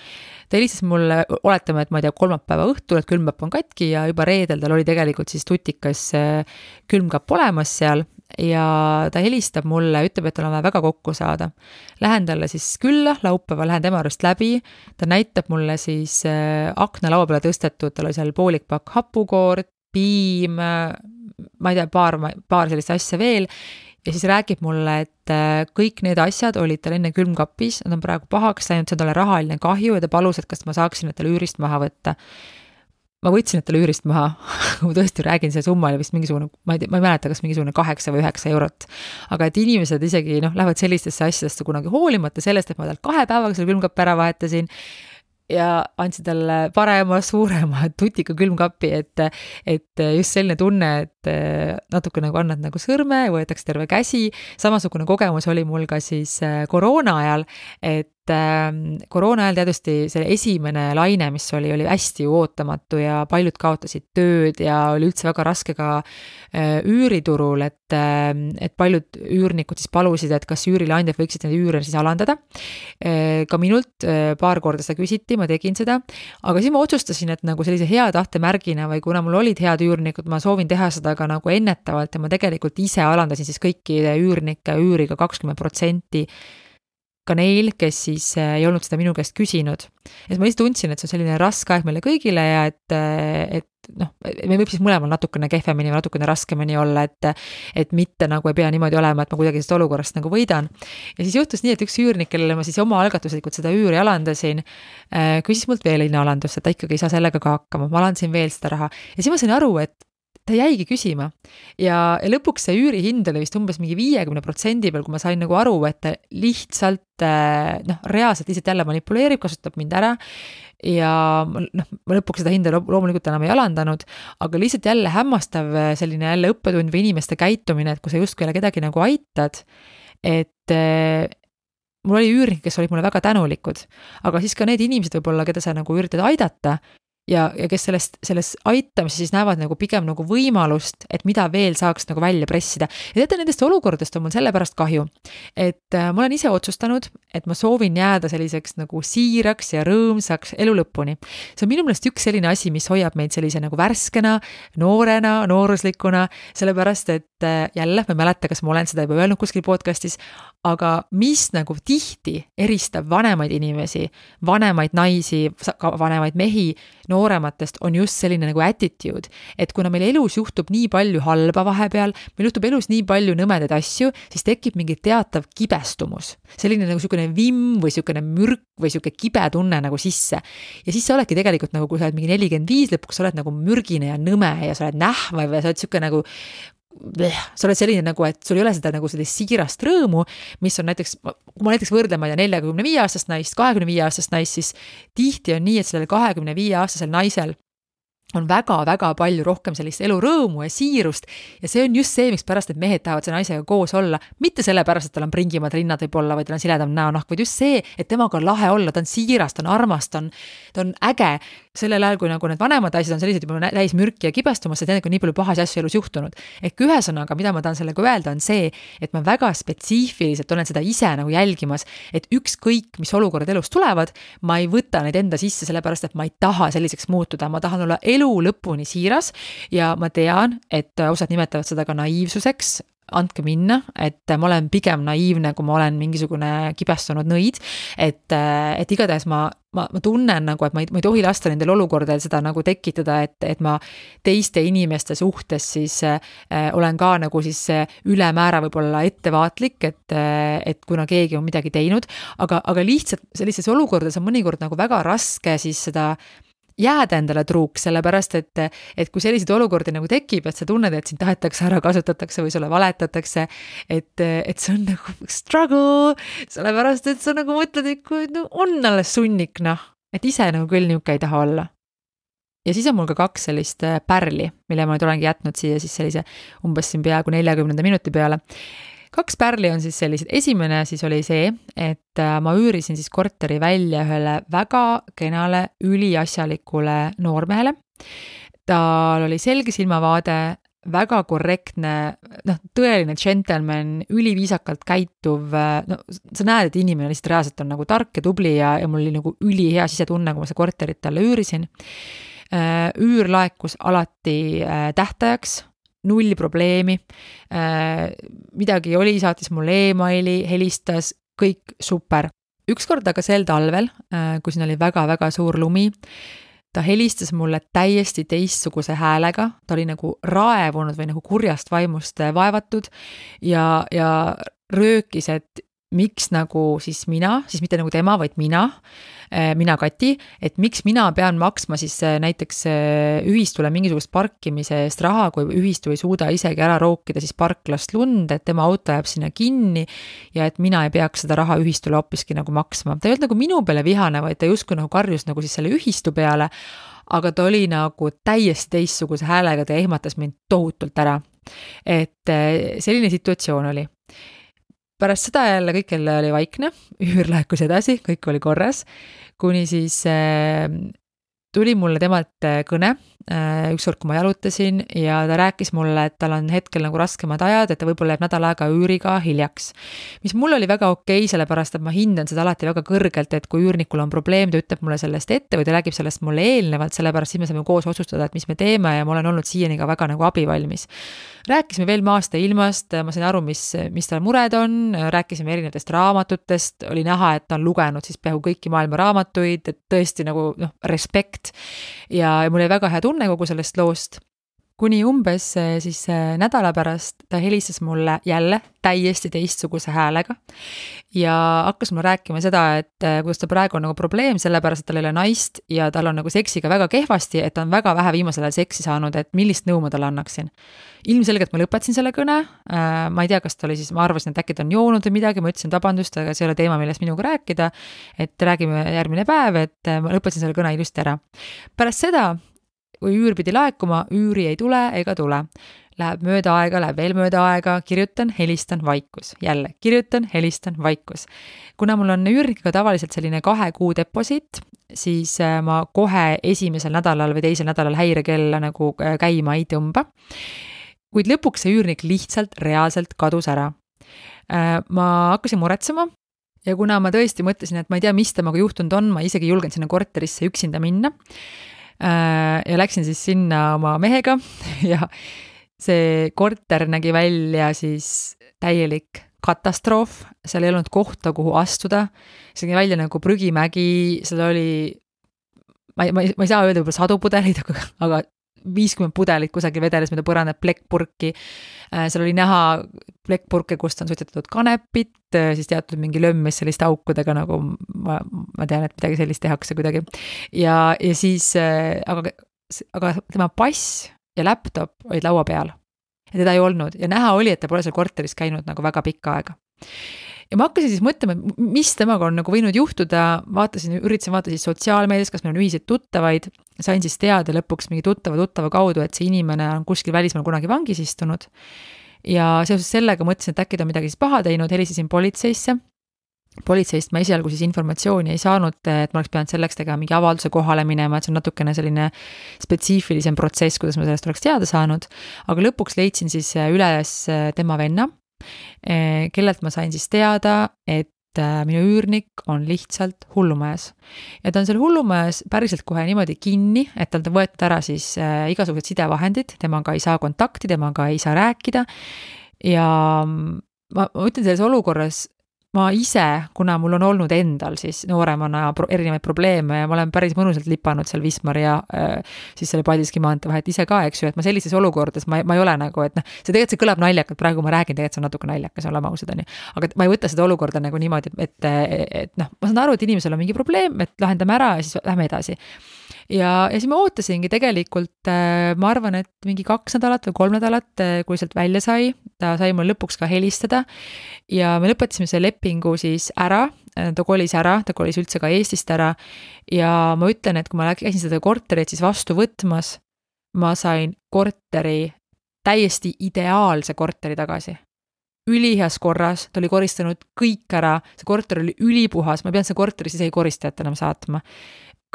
ta helistas mulle, oletame, et ma ei tea, kolmapäeva õhtul, et külmkapp on katki ja juba reedel tal oli tegelikult siis tutikas äh, külmkapp olemas seal ja ta helistab mulle, ütleb, et tal on vaja väga kokku saada. Lähen talle siis külla, laupäeval lähen tema juurest läbi, ta näitab mulle siis äh, aknalaua peale tõstetud, tal oli seal poolik pakk hapukoort, piim, ma ei tea, paar, paar sellist asja veel ja siis räägib mulle, et äh, kõik need asjad olid tal enne külmkapis, nad on praegu pahaks läinud, see on talle rahaline kahju ja ta palus, et kas ma saaksin need talle üürist maha võtta. ma võtsin talle üürist maha (laughs) ma tõesti räägin, see summa oli vist mingisugune, ma ei tea, ma ei mäleta, kas mingisugune kaheksa või üheksa eurot. aga et inimesed isegi noh, lähevad sellistesse asjadesse kunagi hoolimata sellest, et ma tal kahe päevaga selle külmkapi ära vahetasin ja andsin talle parema, suurema (laughs) tutika külmkapi, et, et just selline tunne, et natuke nagu annad nagu sõrme, võetakse terve käsi. samasugune kogemus oli mul ka siis äh, koroona ajal, et et ähm, koroona ajal teadlasti see esimene laine, mis oli, oli hästi ootamatu ja paljud kaotasid tööd ja oli üldse väga raske ka äh, üüriturul, et, ähm, et paljud üürnikud siis palusid, et kas üürileandjad võiksid neid üüre siis alandada. Äh, ka minult äh, paar korda seda küsiti, ma tegin seda, aga siis ma otsustasin, et nagu sellise hea tahte märgina või kuna mul olid head üürnikud, ma soovin teha seda ka nagu ennetavalt ja ma tegelikult ise alandasin siis kõikide üürnike üüri ka kakskümmend protsenti ka neil, kes siis äh, ei olnud seda minu käest küsinud. et ma lihtsalt tundsin, et see on selline raske aeg meile kõigile ja et, äh, et noh, me võib siis mõlemal natukene kehvemini või natukene raskemini olla, et et mitte nagu ei pea niimoodi olema, et ma kuidagi sellest olukorrast nagu võidan. ja siis juhtus nii, et üks üürnik, kellele ma siis omaalgatuslikult seda üüri alandasin, äh, küsis mult veel hinnaalandust, et ta ikkagi ei saa sellega ka hakkama, ma alandasin veel seda raha ja siis ma sain aru, et ta jäigi küsima ja, ja lõpuks see üürihind oli vist umbes mingi viiekümne protsendi peal, kui ma sain nagu aru, et ta lihtsalt eh, noh, reaalselt lihtsalt jälle manipuleerib, kasutab mind ära. ja noh, ma lõpuks seda hinda loomulikult enam ei alandanud, aga lihtsalt jälle hämmastav eh, selline jälle õppetund või inimeste käitumine, et kui sa justkui jälle kedagi nagu aitad, et eh, mul oli üürnikke, kes olid mulle väga tänulikud, aga siis ka need inimesed võib-olla, keda sa nagu üritad aidata, ja, ja kes sellest, selles aitamises siis näevad nagu pigem nagu võimalust, et mida veel saaks nagu välja pressida. ja teate, nendest olukordadest on mul sellepärast kahju, et äh, ma olen ise otsustanud, et ma soovin jääda selliseks nagu siiraks ja rõõmsaks elu lõpuni. see on minu meelest üks selline asi, mis hoiab meid sellise nagu värskena, noorena, nooruslikuna, sellepärast et jälle, ma ei mäleta, kas ma olen seda juba öelnud kuskil podcast'is, aga mis nagu tihti eristab vanemaid inimesi, vanemaid naisi, ka vanemaid mehi noorematest, on just selline nagu attitude. et kuna meil elus juhtub nii palju halba vahepeal, meil juhtub elus nii palju nõmedaid asju, siis tekib mingi teatav kibestumus. selline nagu niisugune vimm või niisugune mürk või niisugune kibe tunne nagu sisse. ja siis sa oledki tegelikult nagu, kui sa oled mingi nelikümmend viis lõpuks, sa oled nagu mürgine ja nõme ja sa oled nähvav ja sa oled niisugune nagu sa oled selline nagu, et sul ei ole seda nagu sellist siirast rõõmu, mis on näiteks, kui ma näiteks võrdlen, ma ei tea, neljakümne viie aastast naist, kahekümne viie aastast naist, siis tihti on nii, et sellel kahekümne viie aastasel naisel on väga-väga palju rohkem sellist elurõõmu ja siirust ja see on just see, mikspärast need mehed tahavad selle naisega koos olla. mitte sellepärast, et tal on pringimad rinnad võib-olla või tal on siledam näonahk, vaid just see, et temaga on lahe olla, ta on siiras, ta on armas, ta on, ta on äge. Sellel ajal, kui nagu need vanemad naised on sellised juba täis mürki ja kibestumas, sest nendega on nii palju pahasi asju elus juhtunud. ehk ühesõnaga, mida ma tahan sellega öelda, on see, et ma väga spetsiifiliselt olen seda ise nagu jälgimas, et ükskõik, mis olukorrad elus tulevad, ma ei võta neid enda sisse, sellepärast et ma ei taha selliseks muutuda, ma tahan olla elu lõpuni siiras ja ma tean, et osad nimetavad seda ka naiivsuseks, andke minna, et ma olen pigem naiivne, kui ma olen mingisugune kibestunud nõid. et, et igatahes ma, ma, ma tunnen nagu, et ma ei, ma ei tohi lasta nendel olukordadel seda nagu tekitada, et, et ma teiste inimeste suhtes siis äh, olen ka nagu siis ülemäära võib-olla ettevaatlik, et, et kuna keegi on midagi teinud, aga, aga lihtsalt sellistes olukordades on mõnikord nagu väga raske siis seda jääda endale truuks, sellepärast et, et kui selliseid olukordi nagu tekib, et sa tunned, et sind tahetakse ära, kasutatakse või sulle valetatakse, et, et see on nagu struggle, sellepärast et sa nagu mõtled, et kui no, on alles sunnik, noh, et ise nagu küll niisugune ei taha olla. Ja siis on mul ka kaks sellist pärli, mille ma nüüd olengi jätnud siia siis sellise umbes siin peaaegu neljakümnenda minuti peale kaks pärli on siis sellised, esimene siis oli see, et äh, ma üürisin siis korteri välja ühele väga kenale üliasjalikule noormehele. tal oli selge silmavaade, väga korrektne, noh, tõeline džentelmen, üliviisakalt käituv, äh, no sa näed, et inimene lihtsalt reaalselt on nagu tark ja tubli ja, ja mul oli nagu ülihea sisetunne, kui ma seda korterit talle üürisin. Äh, üür laekus alati tähtajaks null probleemi. Äh, midagi oli, saatis mulle emaili, helistas, kõik super. ükskord aga sel talvel, äh, kui siin oli väga-väga suur lumi, ta helistas mulle täiesti teistsuguse häälega, ta oli nagu raevunud või nagu kurjast vaimust vaevatud ja, ja röökis, et miks nagu siis mina, siis mitte nagu tema, vaid mina, äh, mina, Kati, et miks mina pean maksma siis äh, näiteks äh, ühistule mingisugust parkimise eest raha, kui ühistu ei suuda isegi ära rookida siis parklast lund, et tema auto jääb sinna kinni ja et mina ei peaks seda raha ühistule hoopiski nagu maksma. ta ei olnud nagu minu peale vihane, vaid ta justkui nagu karjus nagu siis selle ühistu peale, aga ta oli nagu täiesti teistsuguse häälega, ta ehmatas mind tohutult ära. et selline situatsioon oli pärast seda jälle kõik jälle oli vaikne, üür laekus edasi, kõik oli korras, kuni siis äh, tuli mulle temalt äh, kõne äh, ükskord, kui ma jalutasin ja ta rääkis mulle, et tal on hetkel nagu raskemad ajad, et ta võib-olla jääb nädal aega üüriga hiljaks. mis mul oli väga okei okay,, sellepärast et ma hindan seda alati väga kõrgelt, et kui üürnikul on probleem, ta ütleb mulle sellest ette või ta räägib sellest mulle eelnevalt, sellepärast siis me saame koos otsustada, et mis me teeme ja ma olen olnud siiani ka väga nagu abivalmis. rääkisime veel maast ja ilmast, ma sain aru, mis, mis tal mured on, rääkisime erinevatest raamatutest, oli näha, et ta on lugenud siis peaaegu kõiki maailma raamatuid, et tõesti nagu noh, respekt. Ja, ja mul oli väga hea tunne kogu sellest loost kuni umbes eh, siis eh, nädala pärast ta helistas mulle jälle täiesti teistsuguse häälega ja hakkas mulle rääkima seda, et eh, kuidas tal praegu on nagu probleem, sellepärast et tal ei ole naist ja tal on nagu seksiga väga kehvasti, et ta on väga vähe viimasel ajal seksi saanud, et millist nõu ma talle annaksin. ilmselgelt ma lõpetasin selle kõne, ma ei tea, kas ta oli siis, ma arvasin, et äkki ta on joonud või midagi, ma ütlesin vabandust, aga see ei ole teema, millest minuga rääkida, et räägime järgmine päev, et ma lõpetasin selle kõne ilusti ära. pärast seda kui üür pidi laekuma, üüri ei tule ega tule. Läheb mööda aega, läheb veel mööda aega, kirjutan, helistan, vaikus. jälle kirjutan, helistan, vaikus. kuna mul on üürnikega tavaliselt selline kahe kuu deposiit, siis äh, ma kohe esimesel nädalal või teisel nädalal häirekella nagu äh, käima ei tõmba. kuid lõpuks see üürnik lihtsalt reaalselt kadus ära. Äh, ma hakkasin muretsema, ja kuna ma tõesti mõtlesin, et ma ei tea, mis temaga juhtunud on, ma isegi ei julgenud sinna korterisse üksinda minna ja läksin siis sinna oma mehega (laughs) ja see korter nägi välja siis täielik katastroof, seal ei olnud kohta, kuhu astuda. see nägi välja nagu prügimägi, seal oli, ma ei, ma ei, ma ei saa öelda võib-olla sadu pudeleid, aga, aga viiskümmend pudelit kusagil vedeles mööda põrandat plekkpurki. Äh, seal oli näha plekkpurke, kust on suitsetatud kanepit, äh, siis teatud mingi lömmis selliste aukudega, nagu ma, ma tean, et midagi sellist tehakse kuidagi. ja, ja siis, äh, aga, aga tema pass ja laptop olid laua peal. ja teda ei olnud ja näha oli, et ta pole seal korteris käinud nagu väga pikka aega ja ma hakkasin siis mõtlema, et mis temaga on nagu võinud juhtuda, vaatasin, üritasin vaadata siis sotsiaalmeedias, kas meil on ühiseid tuttavaid, sain siis teada lõpuks mingi tuttava tuttava kaudu, et see inimene on kuskil välismaal kunagi vangis istunud. ja seoses sellega mõtlesin, et äkki ta on midagi siis paha teinud, helistasin politseisse. Politseist ma esialgu siis informatsiooni ei saanud, et ma oleks pidanud selleks tegema mingi avalduse kohale minema, et see on natukene selline spetsiifilisem protsess, kuidas ma sellest oleks teada saanud. aga lõpuks leidsin siis üles tema venna, kellelt ma sain siis teada, et minu üürnik on lihtsalt hullumajas. ja ta on seal hullumajas päriselt kohe niimoodi kinni, et talt on võetud ära siis igasugused sidevahendid, temaga ei saa kontakti, temaga ei saa rääkida. ja ma, ma ütlen selles olukorras ma ise, kuna mul on olnud endal siis nooremana pro erinevaid probleeme ja ma olen päris mõnusalt lipanud seal Wismari ja äh, siis selle Paldiski maantee vahet ise ka, eks ju, et ma sellistes olukordades ma, ma ei ole nagu, et noh, see tegelikult, see kõlab naljakalt, praegu ma räägin, tegelikult see on natuke naljakas, oleme ausad, on ju. aga ma ei võta seda olukorda nagu niimoodi, et, et, et noh, ma saan aru, et inimesel on mingi probleem, et lahendame ära ja siis lähme edasi ja, ja siis ma ootasingi tegelikult, äh, ma arvan, et mingi kaks nädalat või kolm nädalat, äh, kui sealt välja sai, ta sai mul lõpuks ka helistada. ja me lõpetasime selle lepingu siis ära, äh, ta kolis ära, ta kolis üldse ka Eestist ära. ja ma ütlen, et kui ma käisin seda korterit siis vastu võtmas, ma sain korteri, täiesti ideaalse korteri tagasi üliheas korras, ta oli koristanud kõik ära, see korter oli ülipuhas, ma ei pidanud seda korteris isegi koristajat enam saatma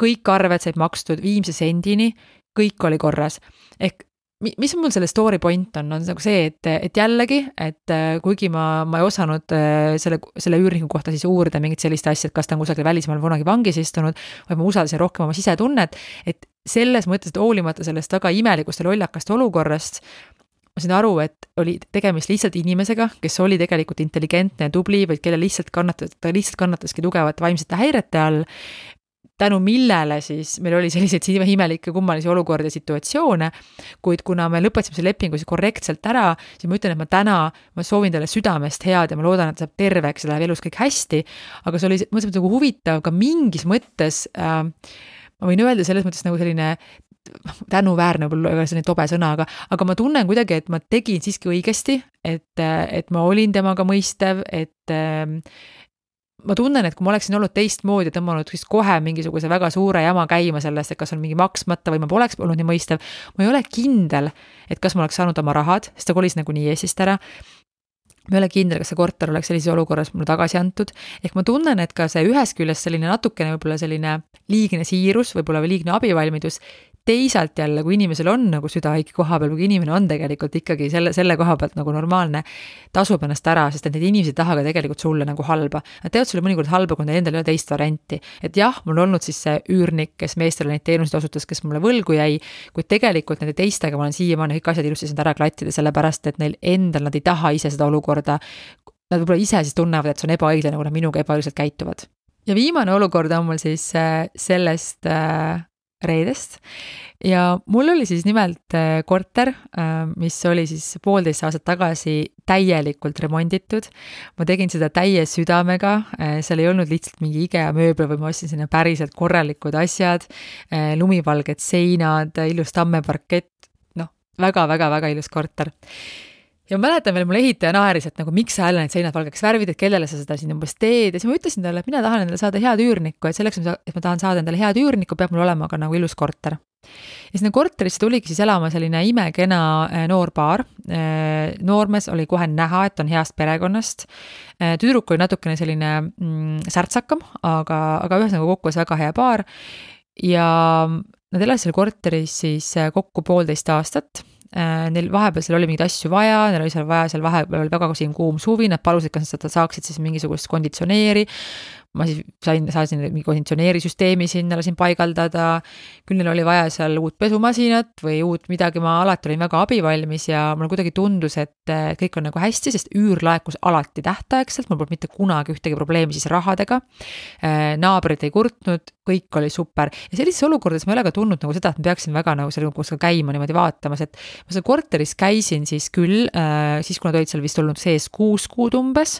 kõik arved said makstud viimse sendini, kõik oli korras. ehk mis mul selle story point on, on nagu see, et, et jällegi, et äh, kuigi ma, ma ei osanud äh, selle, selle üürniku kohta siis uurida mingit sellist asja, et kas ta on kusagil välismaal kunagi vangis istunud, vaid ma usaldasin rohkem oma sisetunnet, et selles mõttes, et hoolimata sellest väga imelikust ja lollakast olukorrast, ma sain aru, et oli tegemist lihtsalt inimesega, kes oli tegelikult intelligentne ja tubli, vaid kelle lihtsalt kannatas, ta lihtsalt kannataski tugevate vaimsete häirete all tänu millele siis meil oli selliseid imelikke kummalisi olukordi ja situatsioone, kuid kuna me lõpetasime selle lepingu siis korrektselt ära, siis ma ütlen, et ma täna, ma soovin talle südamest head ja ma loodan, et ta saab terveks ja läheb elus kõik hästi, aga see oli mõnes mõttes nagu huvitav ka mingis mõttes äh, ma võin öelda selles mõttes nagu selline tänuväärne võib-olla selline tobe sõna, aga, aga ma tunnen kuidagi, et ma tegin siiski õigesti, et, et ma olin temaga mõistev, et, ma tunnen, et kui ma oleksin olnud teistmoodi, tõmmanud siis kohe mingisuguse väga suure jama käima sellest, et kas on mingi maksmata või ma poleks olnud nii mõistev, ma ei ole kindel, et kas ma oleks saanud oma rahad, sest ta kolis nagunii Eestist ära. Ma ei ole kindel, kas see korter oleks sellises olukorras mulle tagasi antud, ehk ma tunnen, et ka see ühest küljest selline natukene võib-olla selline liigne siirus, võib-olla või liigne abivalmidus teisalt jälle, kui inimesel on nagu süda õige koha peal, kui inimene on tegelikult ikkagi selle, selle koha pealt nagu normaalne, tasub ennast ära, sest et need inimesed ei taha ka tegelikult sulle nagu halba. Nad teevad sulle mõnikord halba, kui neil endal ei ole teist varianti. et jah, mul olnud siis see üürnik, kes meestele neid teenuseid osutas, kes mulle võlgu jäi, kuid tegelikult nende teistega ma olen siiamaani kõik asjad ilusti saanud ära klattida, sellepärast et neil endal, nad ei taha ise seda olukorda Nad võib-olla ise siis tunnevad, et see on ebaõiglane, kui nad minuga ebaõiglaselt käituvad ja viimane olukord on mul siis äh, sellest äh, reedest ja mul oli siis nimelt äh, korter, äh, mis oli siis poolteist aastat tagasi täielikult remonditud. ma tegin seda täie südamega, äh, seal ei olnud lihtsalt mingi IKEA mööbel, vaid ma ostsin sinna päriselt korralikud asjad, lumivalged seinad, ilus tammeparkett, noh väga, väga, väga ilus korter ja ma mäletan veel, mul ehitaja naeris, et nagu miks sa jälle need seinad valgeks värvid, et kellele sa seda siin umbes teed ja siis ma ütlesin talle, et mina tahan endale saada head üürnikku, et selleks, et ma tahan saada endale head üürnikku, peab mul olema ka nagu ilus korter. ja sinna korterisse tuligi siis elama selline imekena äh, noor paar. Äh, noormees oli kohe näha, et on heast perekonnast. Äh, tüdruk oli natukene selline mm, särtsakam, aga, aga ühesõnaga kokku väga hea paar. ja nad elasid seal korteris siis kokku poolteist aastat neil vahepeal seal oli mingeid asju vaja, neil oli seal vaja seal vahepeal väga siin kuum suvi, nad palusid, kas nad saaksid siis mingisugust konditsioneeri ma siis sain, saasin mingi konditsioneerisüsteemi sinna lasin paigaldada, küll neil oli vaja seal uut pesumasinat või uut midagi, ma alati olin väga abivalmis ja mulle kuidagi tundus, et kõik on nagu hästi, sest üür laekus alati tähtaegselt, mul polnud mitte kunagi ühtegi probleemi siis rahadega. Äh, naabrid ei kurtnud, kõik oli super ja sellises olukordades ma ei ole ka tundnud nagu seda, et ma peaksin väga nagu koos ka käima niimoodi vaatamas, et ma seal korteris käisin siis küll, äh, siis kui nad olid seal vist olnud sees kuus kuud umbes,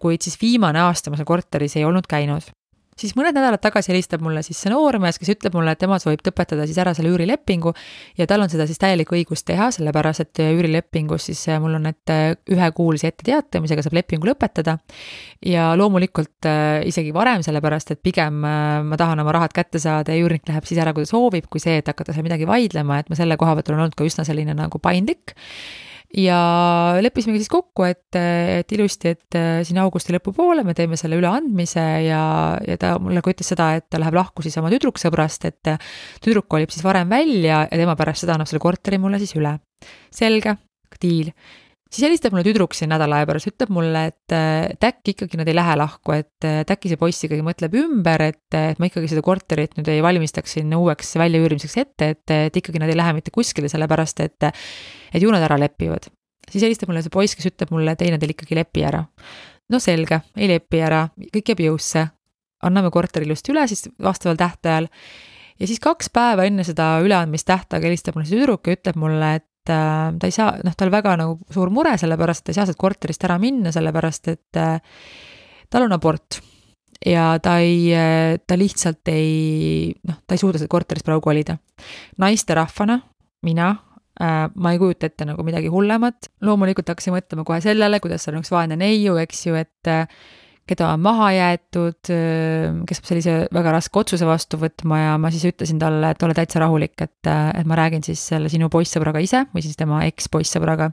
kuid siis viimane aasta ma seal korteris ei olnud käinud siis mõned nädalad tagasi helistab mulle siis see noormees, kes ütleb mulle, et tema soovib lõpetada siis ära selle üürilepingu ja tal on seda siis täielik õigus teha, sellepärast et üürilepingus siis äh, mul on, et äh, ühekuulise etteteatamisega saab lepingu lõpetada. ja loomulikult äh, isegi varem, sellepärast et pigem ma tahan oma rahad kätte saada ja üürnik läheb siis ära, kui ta soovib, kui see, et hakata seal midagi vaidlema, et ma selle koha pealt olen olnud ka üsna selline nagu paindlik ja leppisimegi siis kokku, et, et ilusti, et äh, siin augusti lõpupoole me teeme selle üleandmise ja, ja ta mulle ka ütles seda, et ta läheb lahku siis oma tüdruksõbrast, et tüdruk kolib siis varem välja ja tema pärast seda annab selle korteri mulle siis üle. selge, diil siis helistab mulle tüdruk siin nädala aja pärast, ütleb mulle, et, et äkki ikkagi nad ei lähe lahku, et, et äkki see poiss ikkagi mõtleb ümber, et, et ma ikkagi seda korterit nüüd ei valmistaks siin uueks väljaüürimiseks ette, et, et ikkagi nad ei lähe mitte kuskile, sellepärast et, et ju nad ära lepivad. siis helistab mulle see poiss, kes ütleb mulle, et ei, nad ikkagi ei lepi ära. no selge, ei lepi ära, kõik jääb jõusse. anname korteri ilusti üle siis vastaval tähtajal ja siis kaks päeva enne seda üleandmistähtaega helistab mulle see tüdruk ja ütleb mulle, et äh, ta ei saa, noh, tal väga nagu suur mure, sellepärast et ta ei saa sealt korterist ära minna, sellepärast et äh, tal on abort. ja ta ei, äh, ta lihtsalt ei, noh, ta ei suuda sealt korterist praegu kolida. naisterahvana, mina äh,, ma ei kujuta ette nagu midagi hullemat, loomulikult hakkasin mõtlema kohe sellele, kuidas seal on üks vaene neiu, eks ju, et äh, keda on maha jäetud, kes peab sellise väga raske otsuse vastu võtma ja ma siis ütlesin talle, et ole täitsa rahulik, et, et ma räägin siis selle sinu poissõbraga ise või siis tema ekspoissõbraga.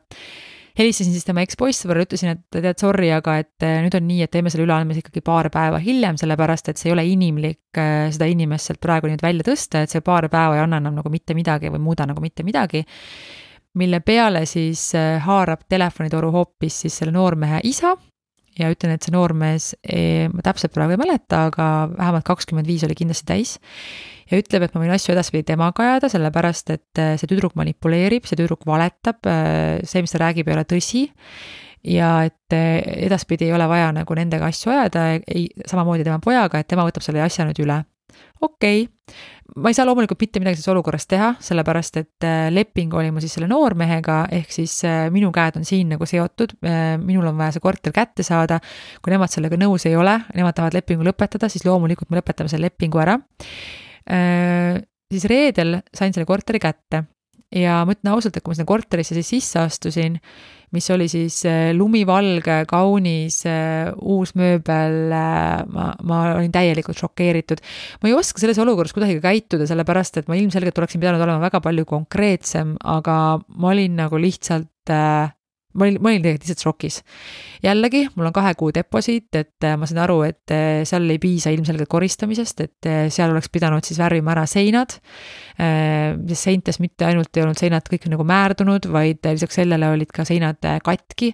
helistasin siis tema ekspoissõbrale, ütlesin, et tead, sorry, aga et nüüd on nii, et teeme selle üleandmise ikkagi paar päeva hiljem, sellepärast et see ei ole inimlik seda inimest sealt praegu nüüd välja tõsta, et see paar päeva ei anna enam nagu mitte midagi või muuda nagu mitte midagi mille peale siis haarab telefonitoru hoopis siis selle noormehe isa, ja ütlen, et see noormees, eh, ma täpselt praegu ei mäleta, aga vähemalt kakskümmend viis oli kindlasti täis. ja ütleb, et ma võin asju edaspidi temaga ajada, sellepärast et eh, see tüdruk manipuleerib, see tüdruk valetab, eh, see, mis ta räägib, ei ole tõsi. ja et edaspidi ei ole vaja nagu nendega asju ajada, ei, samamoodi tema pojaga, et tema võtab selle asja nüüd üle okei okay., ma ei saa loomulikult mitte midagi selles olukorras teha, sellepärast et äh, leping oli mul siis selle noormehega, ehk siis äh, minu käed on siin nagu seotud, äh, minul on vaja see korter kätte saada. kui nemad sellega nõus ei ole, nemad tahavad lepingu lõpetada, siis loomulikult me lõpetame selle lepingu ära. siis reedel sain selle korteri kätte ja ma ütlen ausalt, et kui ma sinna korterisse siis sisse astusin, mis oli siis äh, lumivalge, kaunis, äh, uus mööbel, äh, ma, ma olin täielikult šokeeritud. ma ei oska selles olukorras kuidagi käituda, sellepärast et ma ilmselgelt oleksin pidanud olema väga palju konkreetsem, aga ma olin nagu lihtsalt ma olin, ma olin tegelikult lihtsalt šokis. jällegi, mul on kahe kuu deposiit, et ma saan aru, et seal ei piisa ilmselgelt koristamisest, et seal oleks pidanud siis värvima ära seinad. sest seintes mitte ainult ei olnud seinad kõik nagu määrdunud, vaid lisaks sellele olid ka seinad katki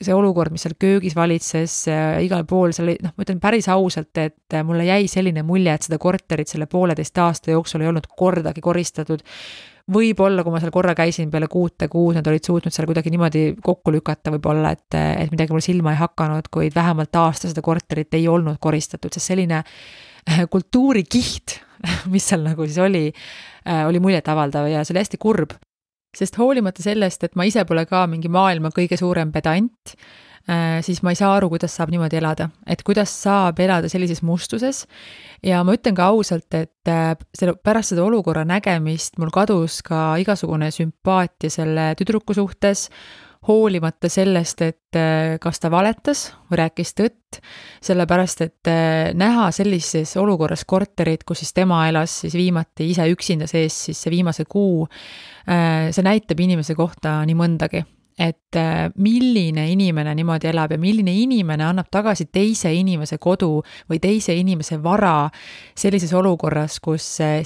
see olukord, mis seal köögis valitses äh, igal pool, seal oli, noh, ma ütlen päris ausalt, et mulle jäi selline mulje, et seda korterit selle pooleteist aasta jooksul ei olnud kordagi koristatud võib-olla, kui ma seal korra käisin peale kuute kuud, nad olid suutnud seal kuidagi niimoodi kokku lükata võib-olla, et, et midagi mul silma ei hakanud, kuid vähemalt aasta seda korterit ei olnud koristatud, sest selline äh, kultuurikiht, (laughs) mis seal nagu siis oli, äh, oli muljetavaldav ja see oli hästi kurb. Sest hoolimata sellest, et ma ise pole ka mingi maailma kõige suurem pedant, Äh, siis ma ei saa aru, kuidas saab niimoodi elada, et kuidas saab elada sellises mustuses. ja ma ütlen ka ausalt, et äh, selle, pärast seda olukorra nägemist mul kadus ka igasugune sümpaatia selle tüdruku suhtes, hoolimata sellest, et äh, kas ta valetas või rääkis tõtt, sellepärast et näha sellises olukorras korterit, kus siis tema elas siis viimati ise üksinda sees siis see viimase kuu, see näitab inimese kohta nii mõndagi. Et äh, milline inimene niimoodi elab ja milline inimene annab tagasi teise inimese kodu või teise inimese vara sellises olukorras, kus äh,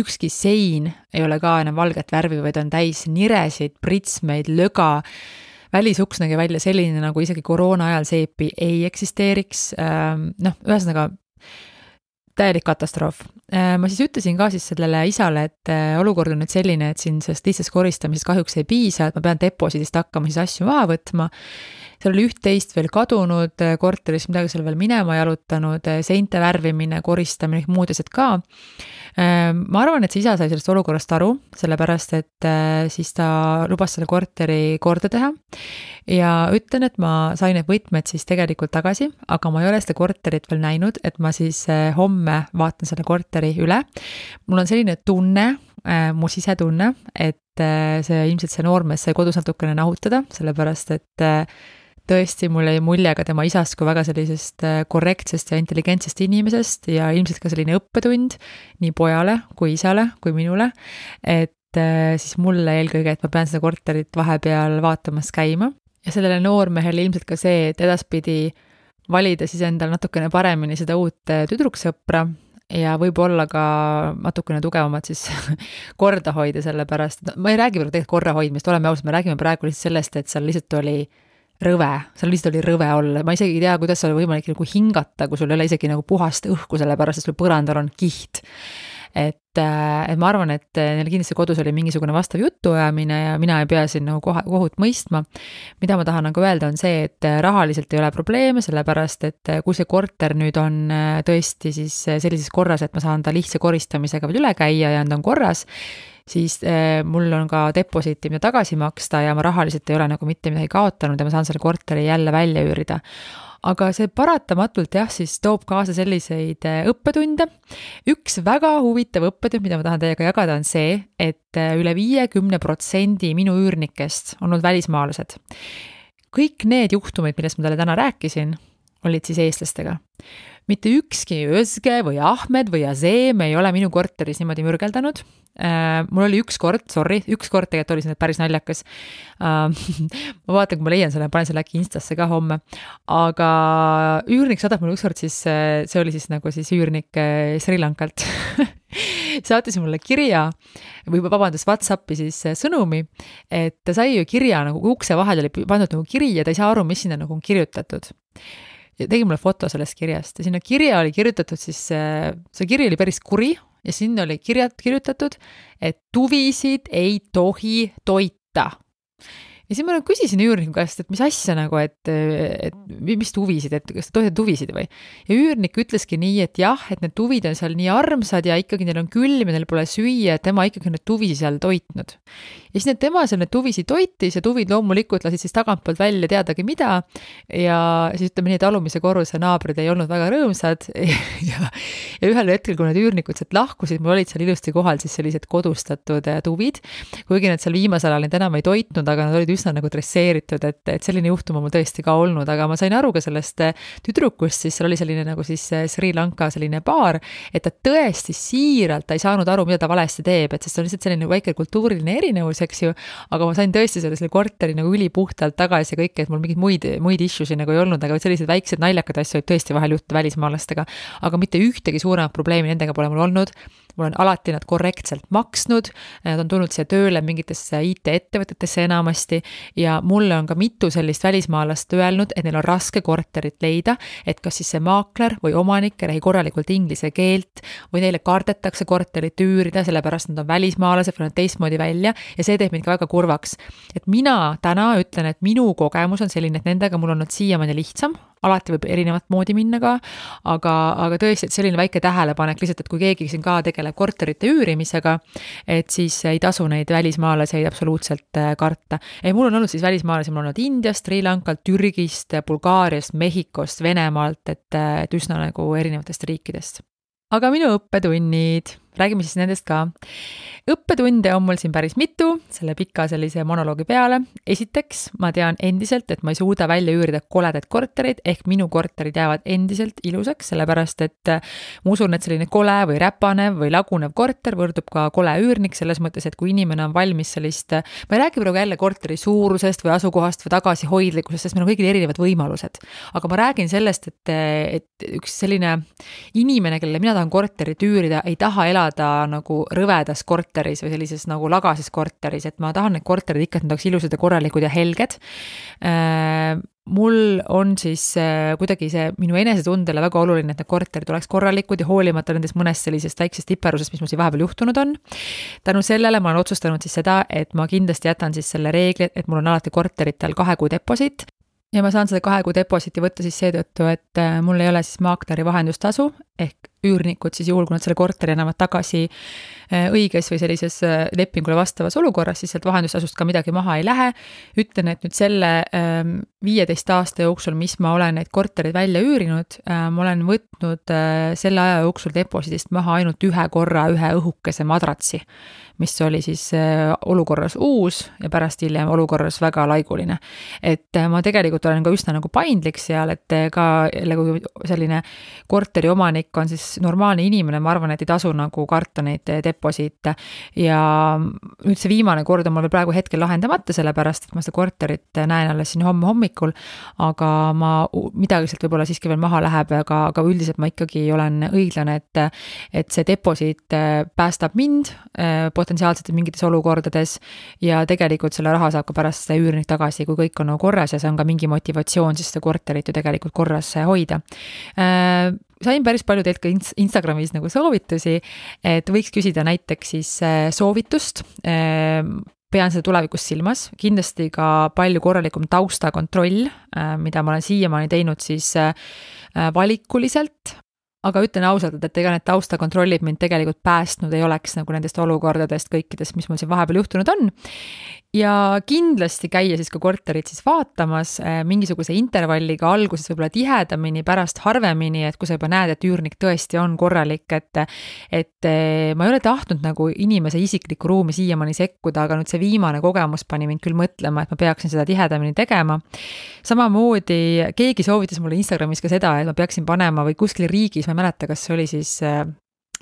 ükski sein ei ole ka enam valget värvi, vaid on täis niresid, pritsmeid, löga välisuks nägi välja selline, nagu isegi koroona ajal seepi ei eksisteeriks, ähm, noh, ühesõnaga täielik katastroof. Äh, ma siis ütlesin ka siis sellele isale, et äh, olukord on nüüd selline, et siin sellest lihtsast koristamisest kahjuks ei piisa, et ma pean deposiidist hakkama siis asju maha võtma. seal oli üht-teist veel kadunud korteris, midagi seal veel minema jalutanud, seinte värvimine, koristamine, muud asjad ka ma arvan, et see isa sai sellest olukorrast aru, sellepärast et äh, siis ta lubas selle korteri korda teha. ja ütlen, et ma sain need võtmed siis tegelikult tagasi, aga ma ei ole seda korterit veel näinud, et ma siis äh, homme vaatan selle korteri üle. mul on selline tunne, äh, mu sisetunne, et see ilmselt see noormees sai kodus natukene nahutada, sellepärast et tõesti, mul jäi mulje ka tema isast kui väga sellisest äh, korrektsest ja intelligentsest inimesest ja ilmselt ka selline õppetund nii pojale kui isale kui minule. et äh, siis mulle eelkõige, et ma pean seda korterit vahepeal vaatamas käima ja sellele noormehele ilmselt ka see, et edaspidi valida siis endale natukene paremini seda uut äh, tüdruksõpra ja võib-olla ka natukene tugevamat siis (laughs) korda hoida, sellepärast, et ma ei räägi praegu tegelikult korra hoidmist, oleme ausad, me räägime praegu lihtsalt sellest, et seal lihtsalt oli rõve, seal lihtsalt oli rõve olla, ma isegi ei tea, kuidas seal võimalik nagu hingata, kui sul ei ole isegi nagu puhast õhku, sellepärast et sul põrandal on kiht. Et, äh, et ma arvan, et äh, neil kindlasti kodus oli mingisugune vastav jutuajamine ja mina ei pea siin nagu koha, kohut mõistma. mida ma tahan nagu öelda, on see, et äh, rahaliselt ei ole probleeme, sellepärast et kui see korter nüüd on tõesti siis sellises korras, et ma saan ta lihtsa koristamisega veel üle käia ja ta on korras, siis äh, mul on ka deposiiti, mida tagasi maksta ja ma rahaliselt ei ole nagu mitte midagi kaotanud ja ma saan selle korteri jälle välja üürida aga see paratamatult jah, siis toob kaasa selliseid äh, õppetunde. üks väga huvitav õppetund, mida ma tahan teiega jagada, on see, et äh, üle viiekümne protsendi minu üürnikest on olnud välismaalased. kõik need juhtumid, millest ma teile täna rääkisin, olid siis eestlastega mitte ükski Özge või Ahmed või Azem ei ole minu korteris niimoodi mürgeldanud. Äh, mul oli üks kord, sorry, üks kord tegelikult oli see päris naljakas. Äh, (laughs) ma vaatan, kui ma leian selle, panen selle äkki Instasse ka homme. aga üürnik saadab mulle ükskord siis, äh, see oli siis nagu siis üürnik Sri Lankalt (laughs) saatis mulle kirja või vabandust, Whatsappi siis sõnumi, et ta sai ju kirja nagu ukse vahele oli pandud nagu kiri ja ta ei saa aru, mis sinna nagu on kirjutatud ja tegi mulle foto sellest kirjast. Ja sinna kirja oli kirjutatud siis, see kiri oli päris kuri ja sinna oli kirjad kirjutatud, et tuvisid ei tohi toita ja siis ma nagu küsisin üürniku käest, et mis asja nagu, et, et mis huvisid, et kas te tohite huvisid või. ja üürnik ütleski nii, et jah, et need tuvid on seal nii armsad ja ikkagi neil on külm ja neil pole süüa, et tema ikkagi neid tuvisid seal toitnud. ja siis need tema seal neid tuvisid toitis ja tuvid loomulikult lasid siis tagantpoolt välja teadagi mida. ja siis ütleme nii, et alumise korruse naabrid ei olnud väga rõõmsad (laughs) ja, ja ühel hetkel, kui need üürnikud sealt lahkusid, mul olid seal ilusti kohal siis sellised kodustatud äh, tuvid. kuigi nad seal viimasel ajal neid enam ei toitnud, aga nad olid üsna nagu dresseeritud, et, et selline juhtum on mul tõesti ka olnud, aga ma sain aru ka sellest eh, tüdrukust, siis seal oli selline nagu siis eh, Sri Lanka selline baar, et ta tõesti siiralt, ta ei saanud aru, mida ta valesti teeb, et sest see on lihtsalt selline väike kultuuriline erinevus, eks ju, aga ma sain tõesti selle, selle korteri nagu ülipuhtalt tagasi ja kõike, et mul mingeid muid, muid issue'sid nagu ei olnud, aga selliseid väikseid naljakad asju võib tõesti vahel juhtuda välismaalastega. aga mitte ühtegi suuremat probleemi nendega pole mul olnud mul on alati nad korrektselt maksnud, nad on tulnud siia tööle mingitesse IT-ettevõtetesse enamasti ja mulle on ka mitu sellist välismaalast öelnud, et neil on raske korterit leida, et kas siis see maakler või omanik ei räägi korralikult inglise keelt või neile kardetakse korterit üürida, sellepärast nad on välismaalased või nad teistmoodi välja ja see teeb mind ka väga kurvaks. et mina täna ütlen, et minu kogemus on selline, et nendega mul on olnud siiamaani lihtsam, alati võib erinevat moodi minna ka, aga, aga tõesti, et selline väike tähelepanek lihtsalt, et kui keegi siin ka tegeleb korterite üürimisega, et siis ei tasu neid välismaalaseid absoluutselt äh, karta. ei, mul on olnud siis välismaalasi, mul on olnud Indiast, Sri Lankalt, Türgist, Bulgaariast, Mehhikost, Venemaalt, et, et üsna nagu erinevatest riikidest. aga minu õppetunnid räägime siis nendest ka. õppetunde on mul siin päris mitu selle pika sellise monoloogi peale. esiteks, ma tean endiselt, et ma ei suuda välja üürida koledaid korterid, ehk minu korterid jäävad endiselt ilusaks, sellepärast et äh, ma usun, et selline kole või räpanev või lagunev korter võrdub ka kole üürnik, selles mõttes, et kui inimene on valmis sellist, ma ei räägi praegu jälle korteri suurusest või asukohast või tagasihoidlikkusest, sest meil on kõigil erinevad võimalused. aga ma räägin sellest, et, et üks selline inimene, kellele mina tahan korterit üürida, ei taha elada elada nagu rõvedas korteris või sellises nagu lagases korteris, et ma tahan need korterid ikka, et nad oleks ilusad ja korralikud ja helged. Äh, mul on siis äh, kuidagi see minu enesetundele väga oluline, et need korterid oleks korralikud ja hoolimata nendest mõnest sellisest väiksest tiperusest, mis mul siin vahepeal juhtunud on. tänu sellele ma olen otsustanud siis seda, et ma kindlasti jätan siis selle reegli, et mul on alati korteritel kahe kuu deposiit ja ma saan seda kahe kuu deposiiti võtta siis seetõttu, et äh, mul ei ole siis maakleri vahendustasu ehk üürnikud siis juhul, kui nad selle korteri annavad tagasi äh, õiges või sellises äh, lepingule vastavas olukorras, siis sealt vahendustasust ka midagi maha ei lähe. ütlen, et nüüd selle ähm, viieteist aasta jooksul, mis ma olen neid kortereid välja üürinud, ma olen võtnud selle aja jooksul deposiidist maha ainult ühe korra ühe õhukese madratsi mis oli siis olukorras uus ja pärast hiljem olukorras väga laiguline. et ma tegelikult olen ka üsna nagu paindlik seal, et ka jälle, kui selline korteriomanik on siis normaalne inimene, ma arvan, et ei tasu nagu karta neid deposiite. ja nüüd see viimane kord on mul praegu hetkel lahendamata, sellepärast et ma seda korterit näen alles siin homme hommikul. aga ma, midagi sealt võib-olla siiski veel maha läheb, aga, aga üldiselt ma ikkagi olen õiglane, et, et see deposiit päästab mind eh, potentsiaalselt mingites olukordades. ja tegelikult selle raha saab ka pärast see üürnik tagasi, kui kõik on nagu korras ja see on ka mingi motivatsioon siis seda korterit ju tegelikult korras hoida sain päris palju teilt ka Instagramis nagu soovitusi, et võiks küsida näiteks siis äh, soovitust äh, pean seda tulevikus silmas, kindlasti ka palju korralikum taustakontroll, äh, mida ma olen siiamaani teinud siis valikuliselt, aga ütlen ausalt, et ega need taustakontrollid mind tegelikult päästnud ei oleks nagu nendest olukordadest kõikidest, mis mul siin vahepeal juhtunud on ja kindlasti käia siis ka korterit siis vaatamas äh, mingisuguse intervalliga, alguses võib-olla tihedamini, pärast harvemini, et kui sa juba näed, et üürnik tõesti on korralik, et et äh, ma ei ole tahtnud nagu inimese isiklikku ruumi siiamaani sekkuda, aga nüüd see viimane kogemus pani mind küll mõtlema, et ma peaksin seda tihedamini tegema. samamoodi keegi soovitas mulle Instagramis ka seda, et ma peaksin panema või kuskil riigis, ma ei mäleta, kas see oli siis äh,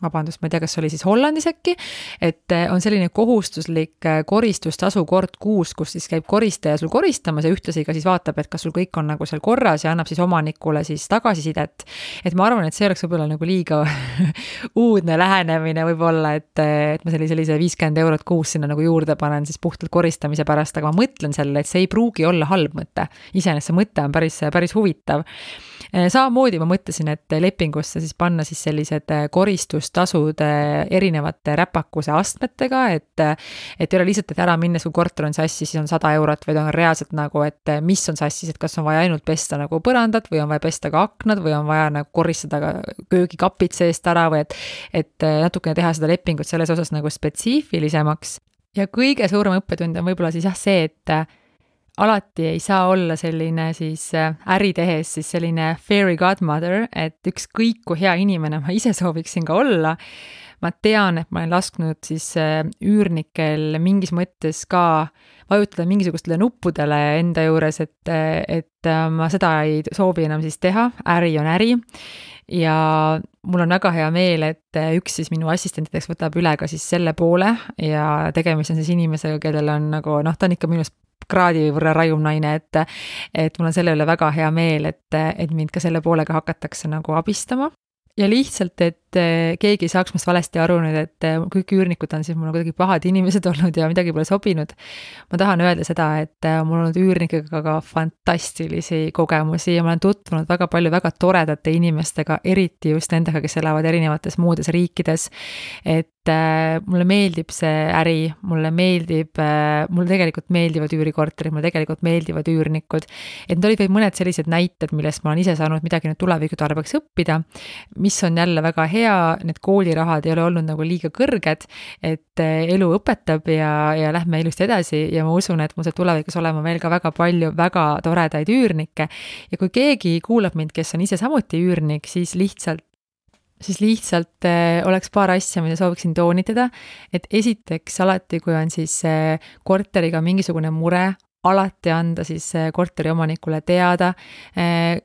vabandust, ma ei tea, kas oli siis Hollandis äkki, et eh, on selline kohustuslik eh, koristustasu kord kuus, kus siis käib koristaja sul koristamas ja ühtlasi ka siis vaatab, et kas sul kõik on nagu seal korras ja annab siis omanikule siis tagasisidet. et ma arvan, et see oleks võib-olla nagu liiga (laughs) uudne lähenemine võib-olla, et, et ma sellise, sellise viiskümmend eurot kuus sinna nagu juurde panen siis puhtalt koristamise pärast, aga ma mõtlen sellele, et see ei pruugi olla halb mõte. iseenesest see mõte on päris, päris huvitav Eh, samamoodi ma mõtlesin, et lepingusse siis panna siis sellised eh, koristustasud eh, erinevate räpakuse astmetega, et et ei ole lihtsalt, et ära minnes, kui korter on sassis, siis on sada eurot, vaid on reaalselt nagu, et mis on sassis, et kas on vaja ainult pesta nagu põrandat või on vaja pesta ka aknad või on vaja nagu koristada ka köögikapid seest ära või et et natukene teha seda lepingut selles osas nagu spetsiifilisemaks. ja kõige suurem õppetund on võib-olla siis jah see, et alati ei saa olla selline siis äh, äri tehes siis selline fairy godmother, et ükskõik kui hea inimene ma ise sooviksin ka olla, ma tean, et ma olen lasknud siis äh, üürnikel mingis mõttes ka vajutada mingisugustele nuppudele enda juures, et, et äh, ma seda ei soovi enam siis teha, äri on äri. ja mul on väga hea meel, et üks siis minu assistentideks võtab üle ka siis selle poole ja tegemist on siis inimesega, kellel on nagu noh, ta on ikka minust kraadi võrra rajum naine, et et mul on selle üle väga hea meel, et, et mind ka selle poolega hakatakse nagu abistama. ja lihtsalt, et et keegi ei saaks minust valesti aru nüüd, et eh, kõik üürnikud on siis mulle kuidagi pahad inimesed (laughs) olnud ja midagi pole sobinud. ma tahan öelda seda, et eh, mul on olnud üürnikega ka fantastilisi kogemusi ja ma olen tutvunud väga palju väga toredate inimestega, eriti just nendega, kes elavad erinevates muudes riikides. et mulle meeldib see äri, mulle meeldib mulle tegelikult meeldivad üürikorterid, mulle tegelikult meeldivad üürnikud. et need olid vaid mõned sellised näited, millest ma olen ise saanud midagi nüüd tuleviku tarbeks õppida, mis on jälle väga hea hea, need koolirahad ei ole olnud nagu liiga kõrged, et eh, elu õpetab ja, ja lähme ilusti edasi ja ma usun, et mul saab tulevikus olema veel ka väga palju väga toredaid üürnikke. ja kui keegi kuulab mind, kes on ise samuti üürnik, siis lihtsalt siis lihtsalt äh, oleks paar asja, mida sooviksin toonitada, et esiteks alati, kui on siis äh, korteriga mingisugune mure, alati anda siis korteriomanikule teada,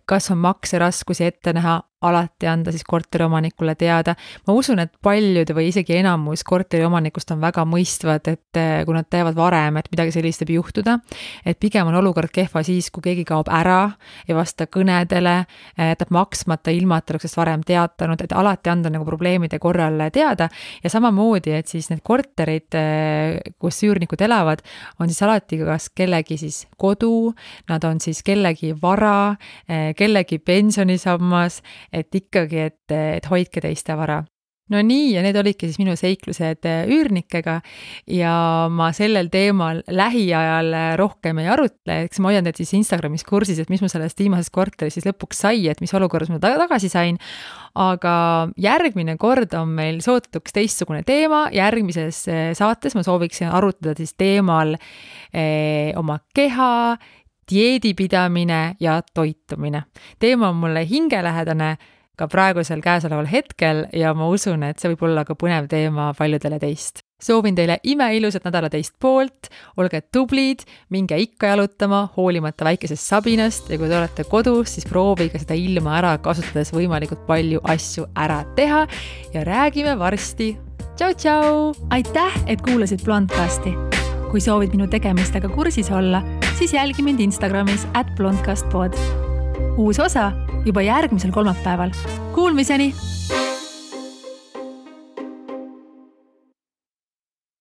kas on makseraskusi ette näha, alati anda siis korteriomanikule teada. ma usun, et paljud või isegi enamus korteriomanikust on väga mõistvad, et eh, kui nad teavad varem, et midagi sellist võib juhtuda, et pigem on olukord kehva siis, kui keegi kaob ära, ei vasta kõnedele, eh, jätab maksmata, ilma et oleks varem teatanud, et alati anda nagu probleemide korral teada. Ja samamoodi, et siis need korterid, eh, kus üürnikud elavad, on siis alati kas kellegi siis kodu, nad on siis kellegi vara, kellegi pensionisammas et ikkagi, et, et hoidke teiste vara. No nii, ja need olidki siis minu seiklused äh, üürnikega. Ja ma sellel teemal lähiajal äh, rohkem ei arutle, eks ma hoian teid siis Instagramis kursis, et mis mul sellest viimasest korterist siis lõpuks sai, et mis olukorras ma ta tagasi sain. aga järgmine kord on meil sootuks teistsugune teema, järgmises äh, saates ma sooviksin arutada siis teemal eh, oma keha, dieedipidamine ja toitumine. teema on mulle hingelähedane ka praegusel käesoleval hetkel ja ma usun, et see võib olla ka põnev teema paljudele teist. soovin teile imeilusat nädala teist poolt, olge tublid, minge ikka jalutama, hoolimata väikesest sabinast ja kui te olete kodus, siis proovige seda ilma ära kasutades võimalikult palju asju ära teha ja räägime varsti. tšau-tšau! aitäh, et kuulasid Blondcasti. kui soovid minu tegemistega kursis olla, siis jälgi mind Instagramis at blondcastpod. uus osa juba järgmisel kolmapäeval. Kuulmiseni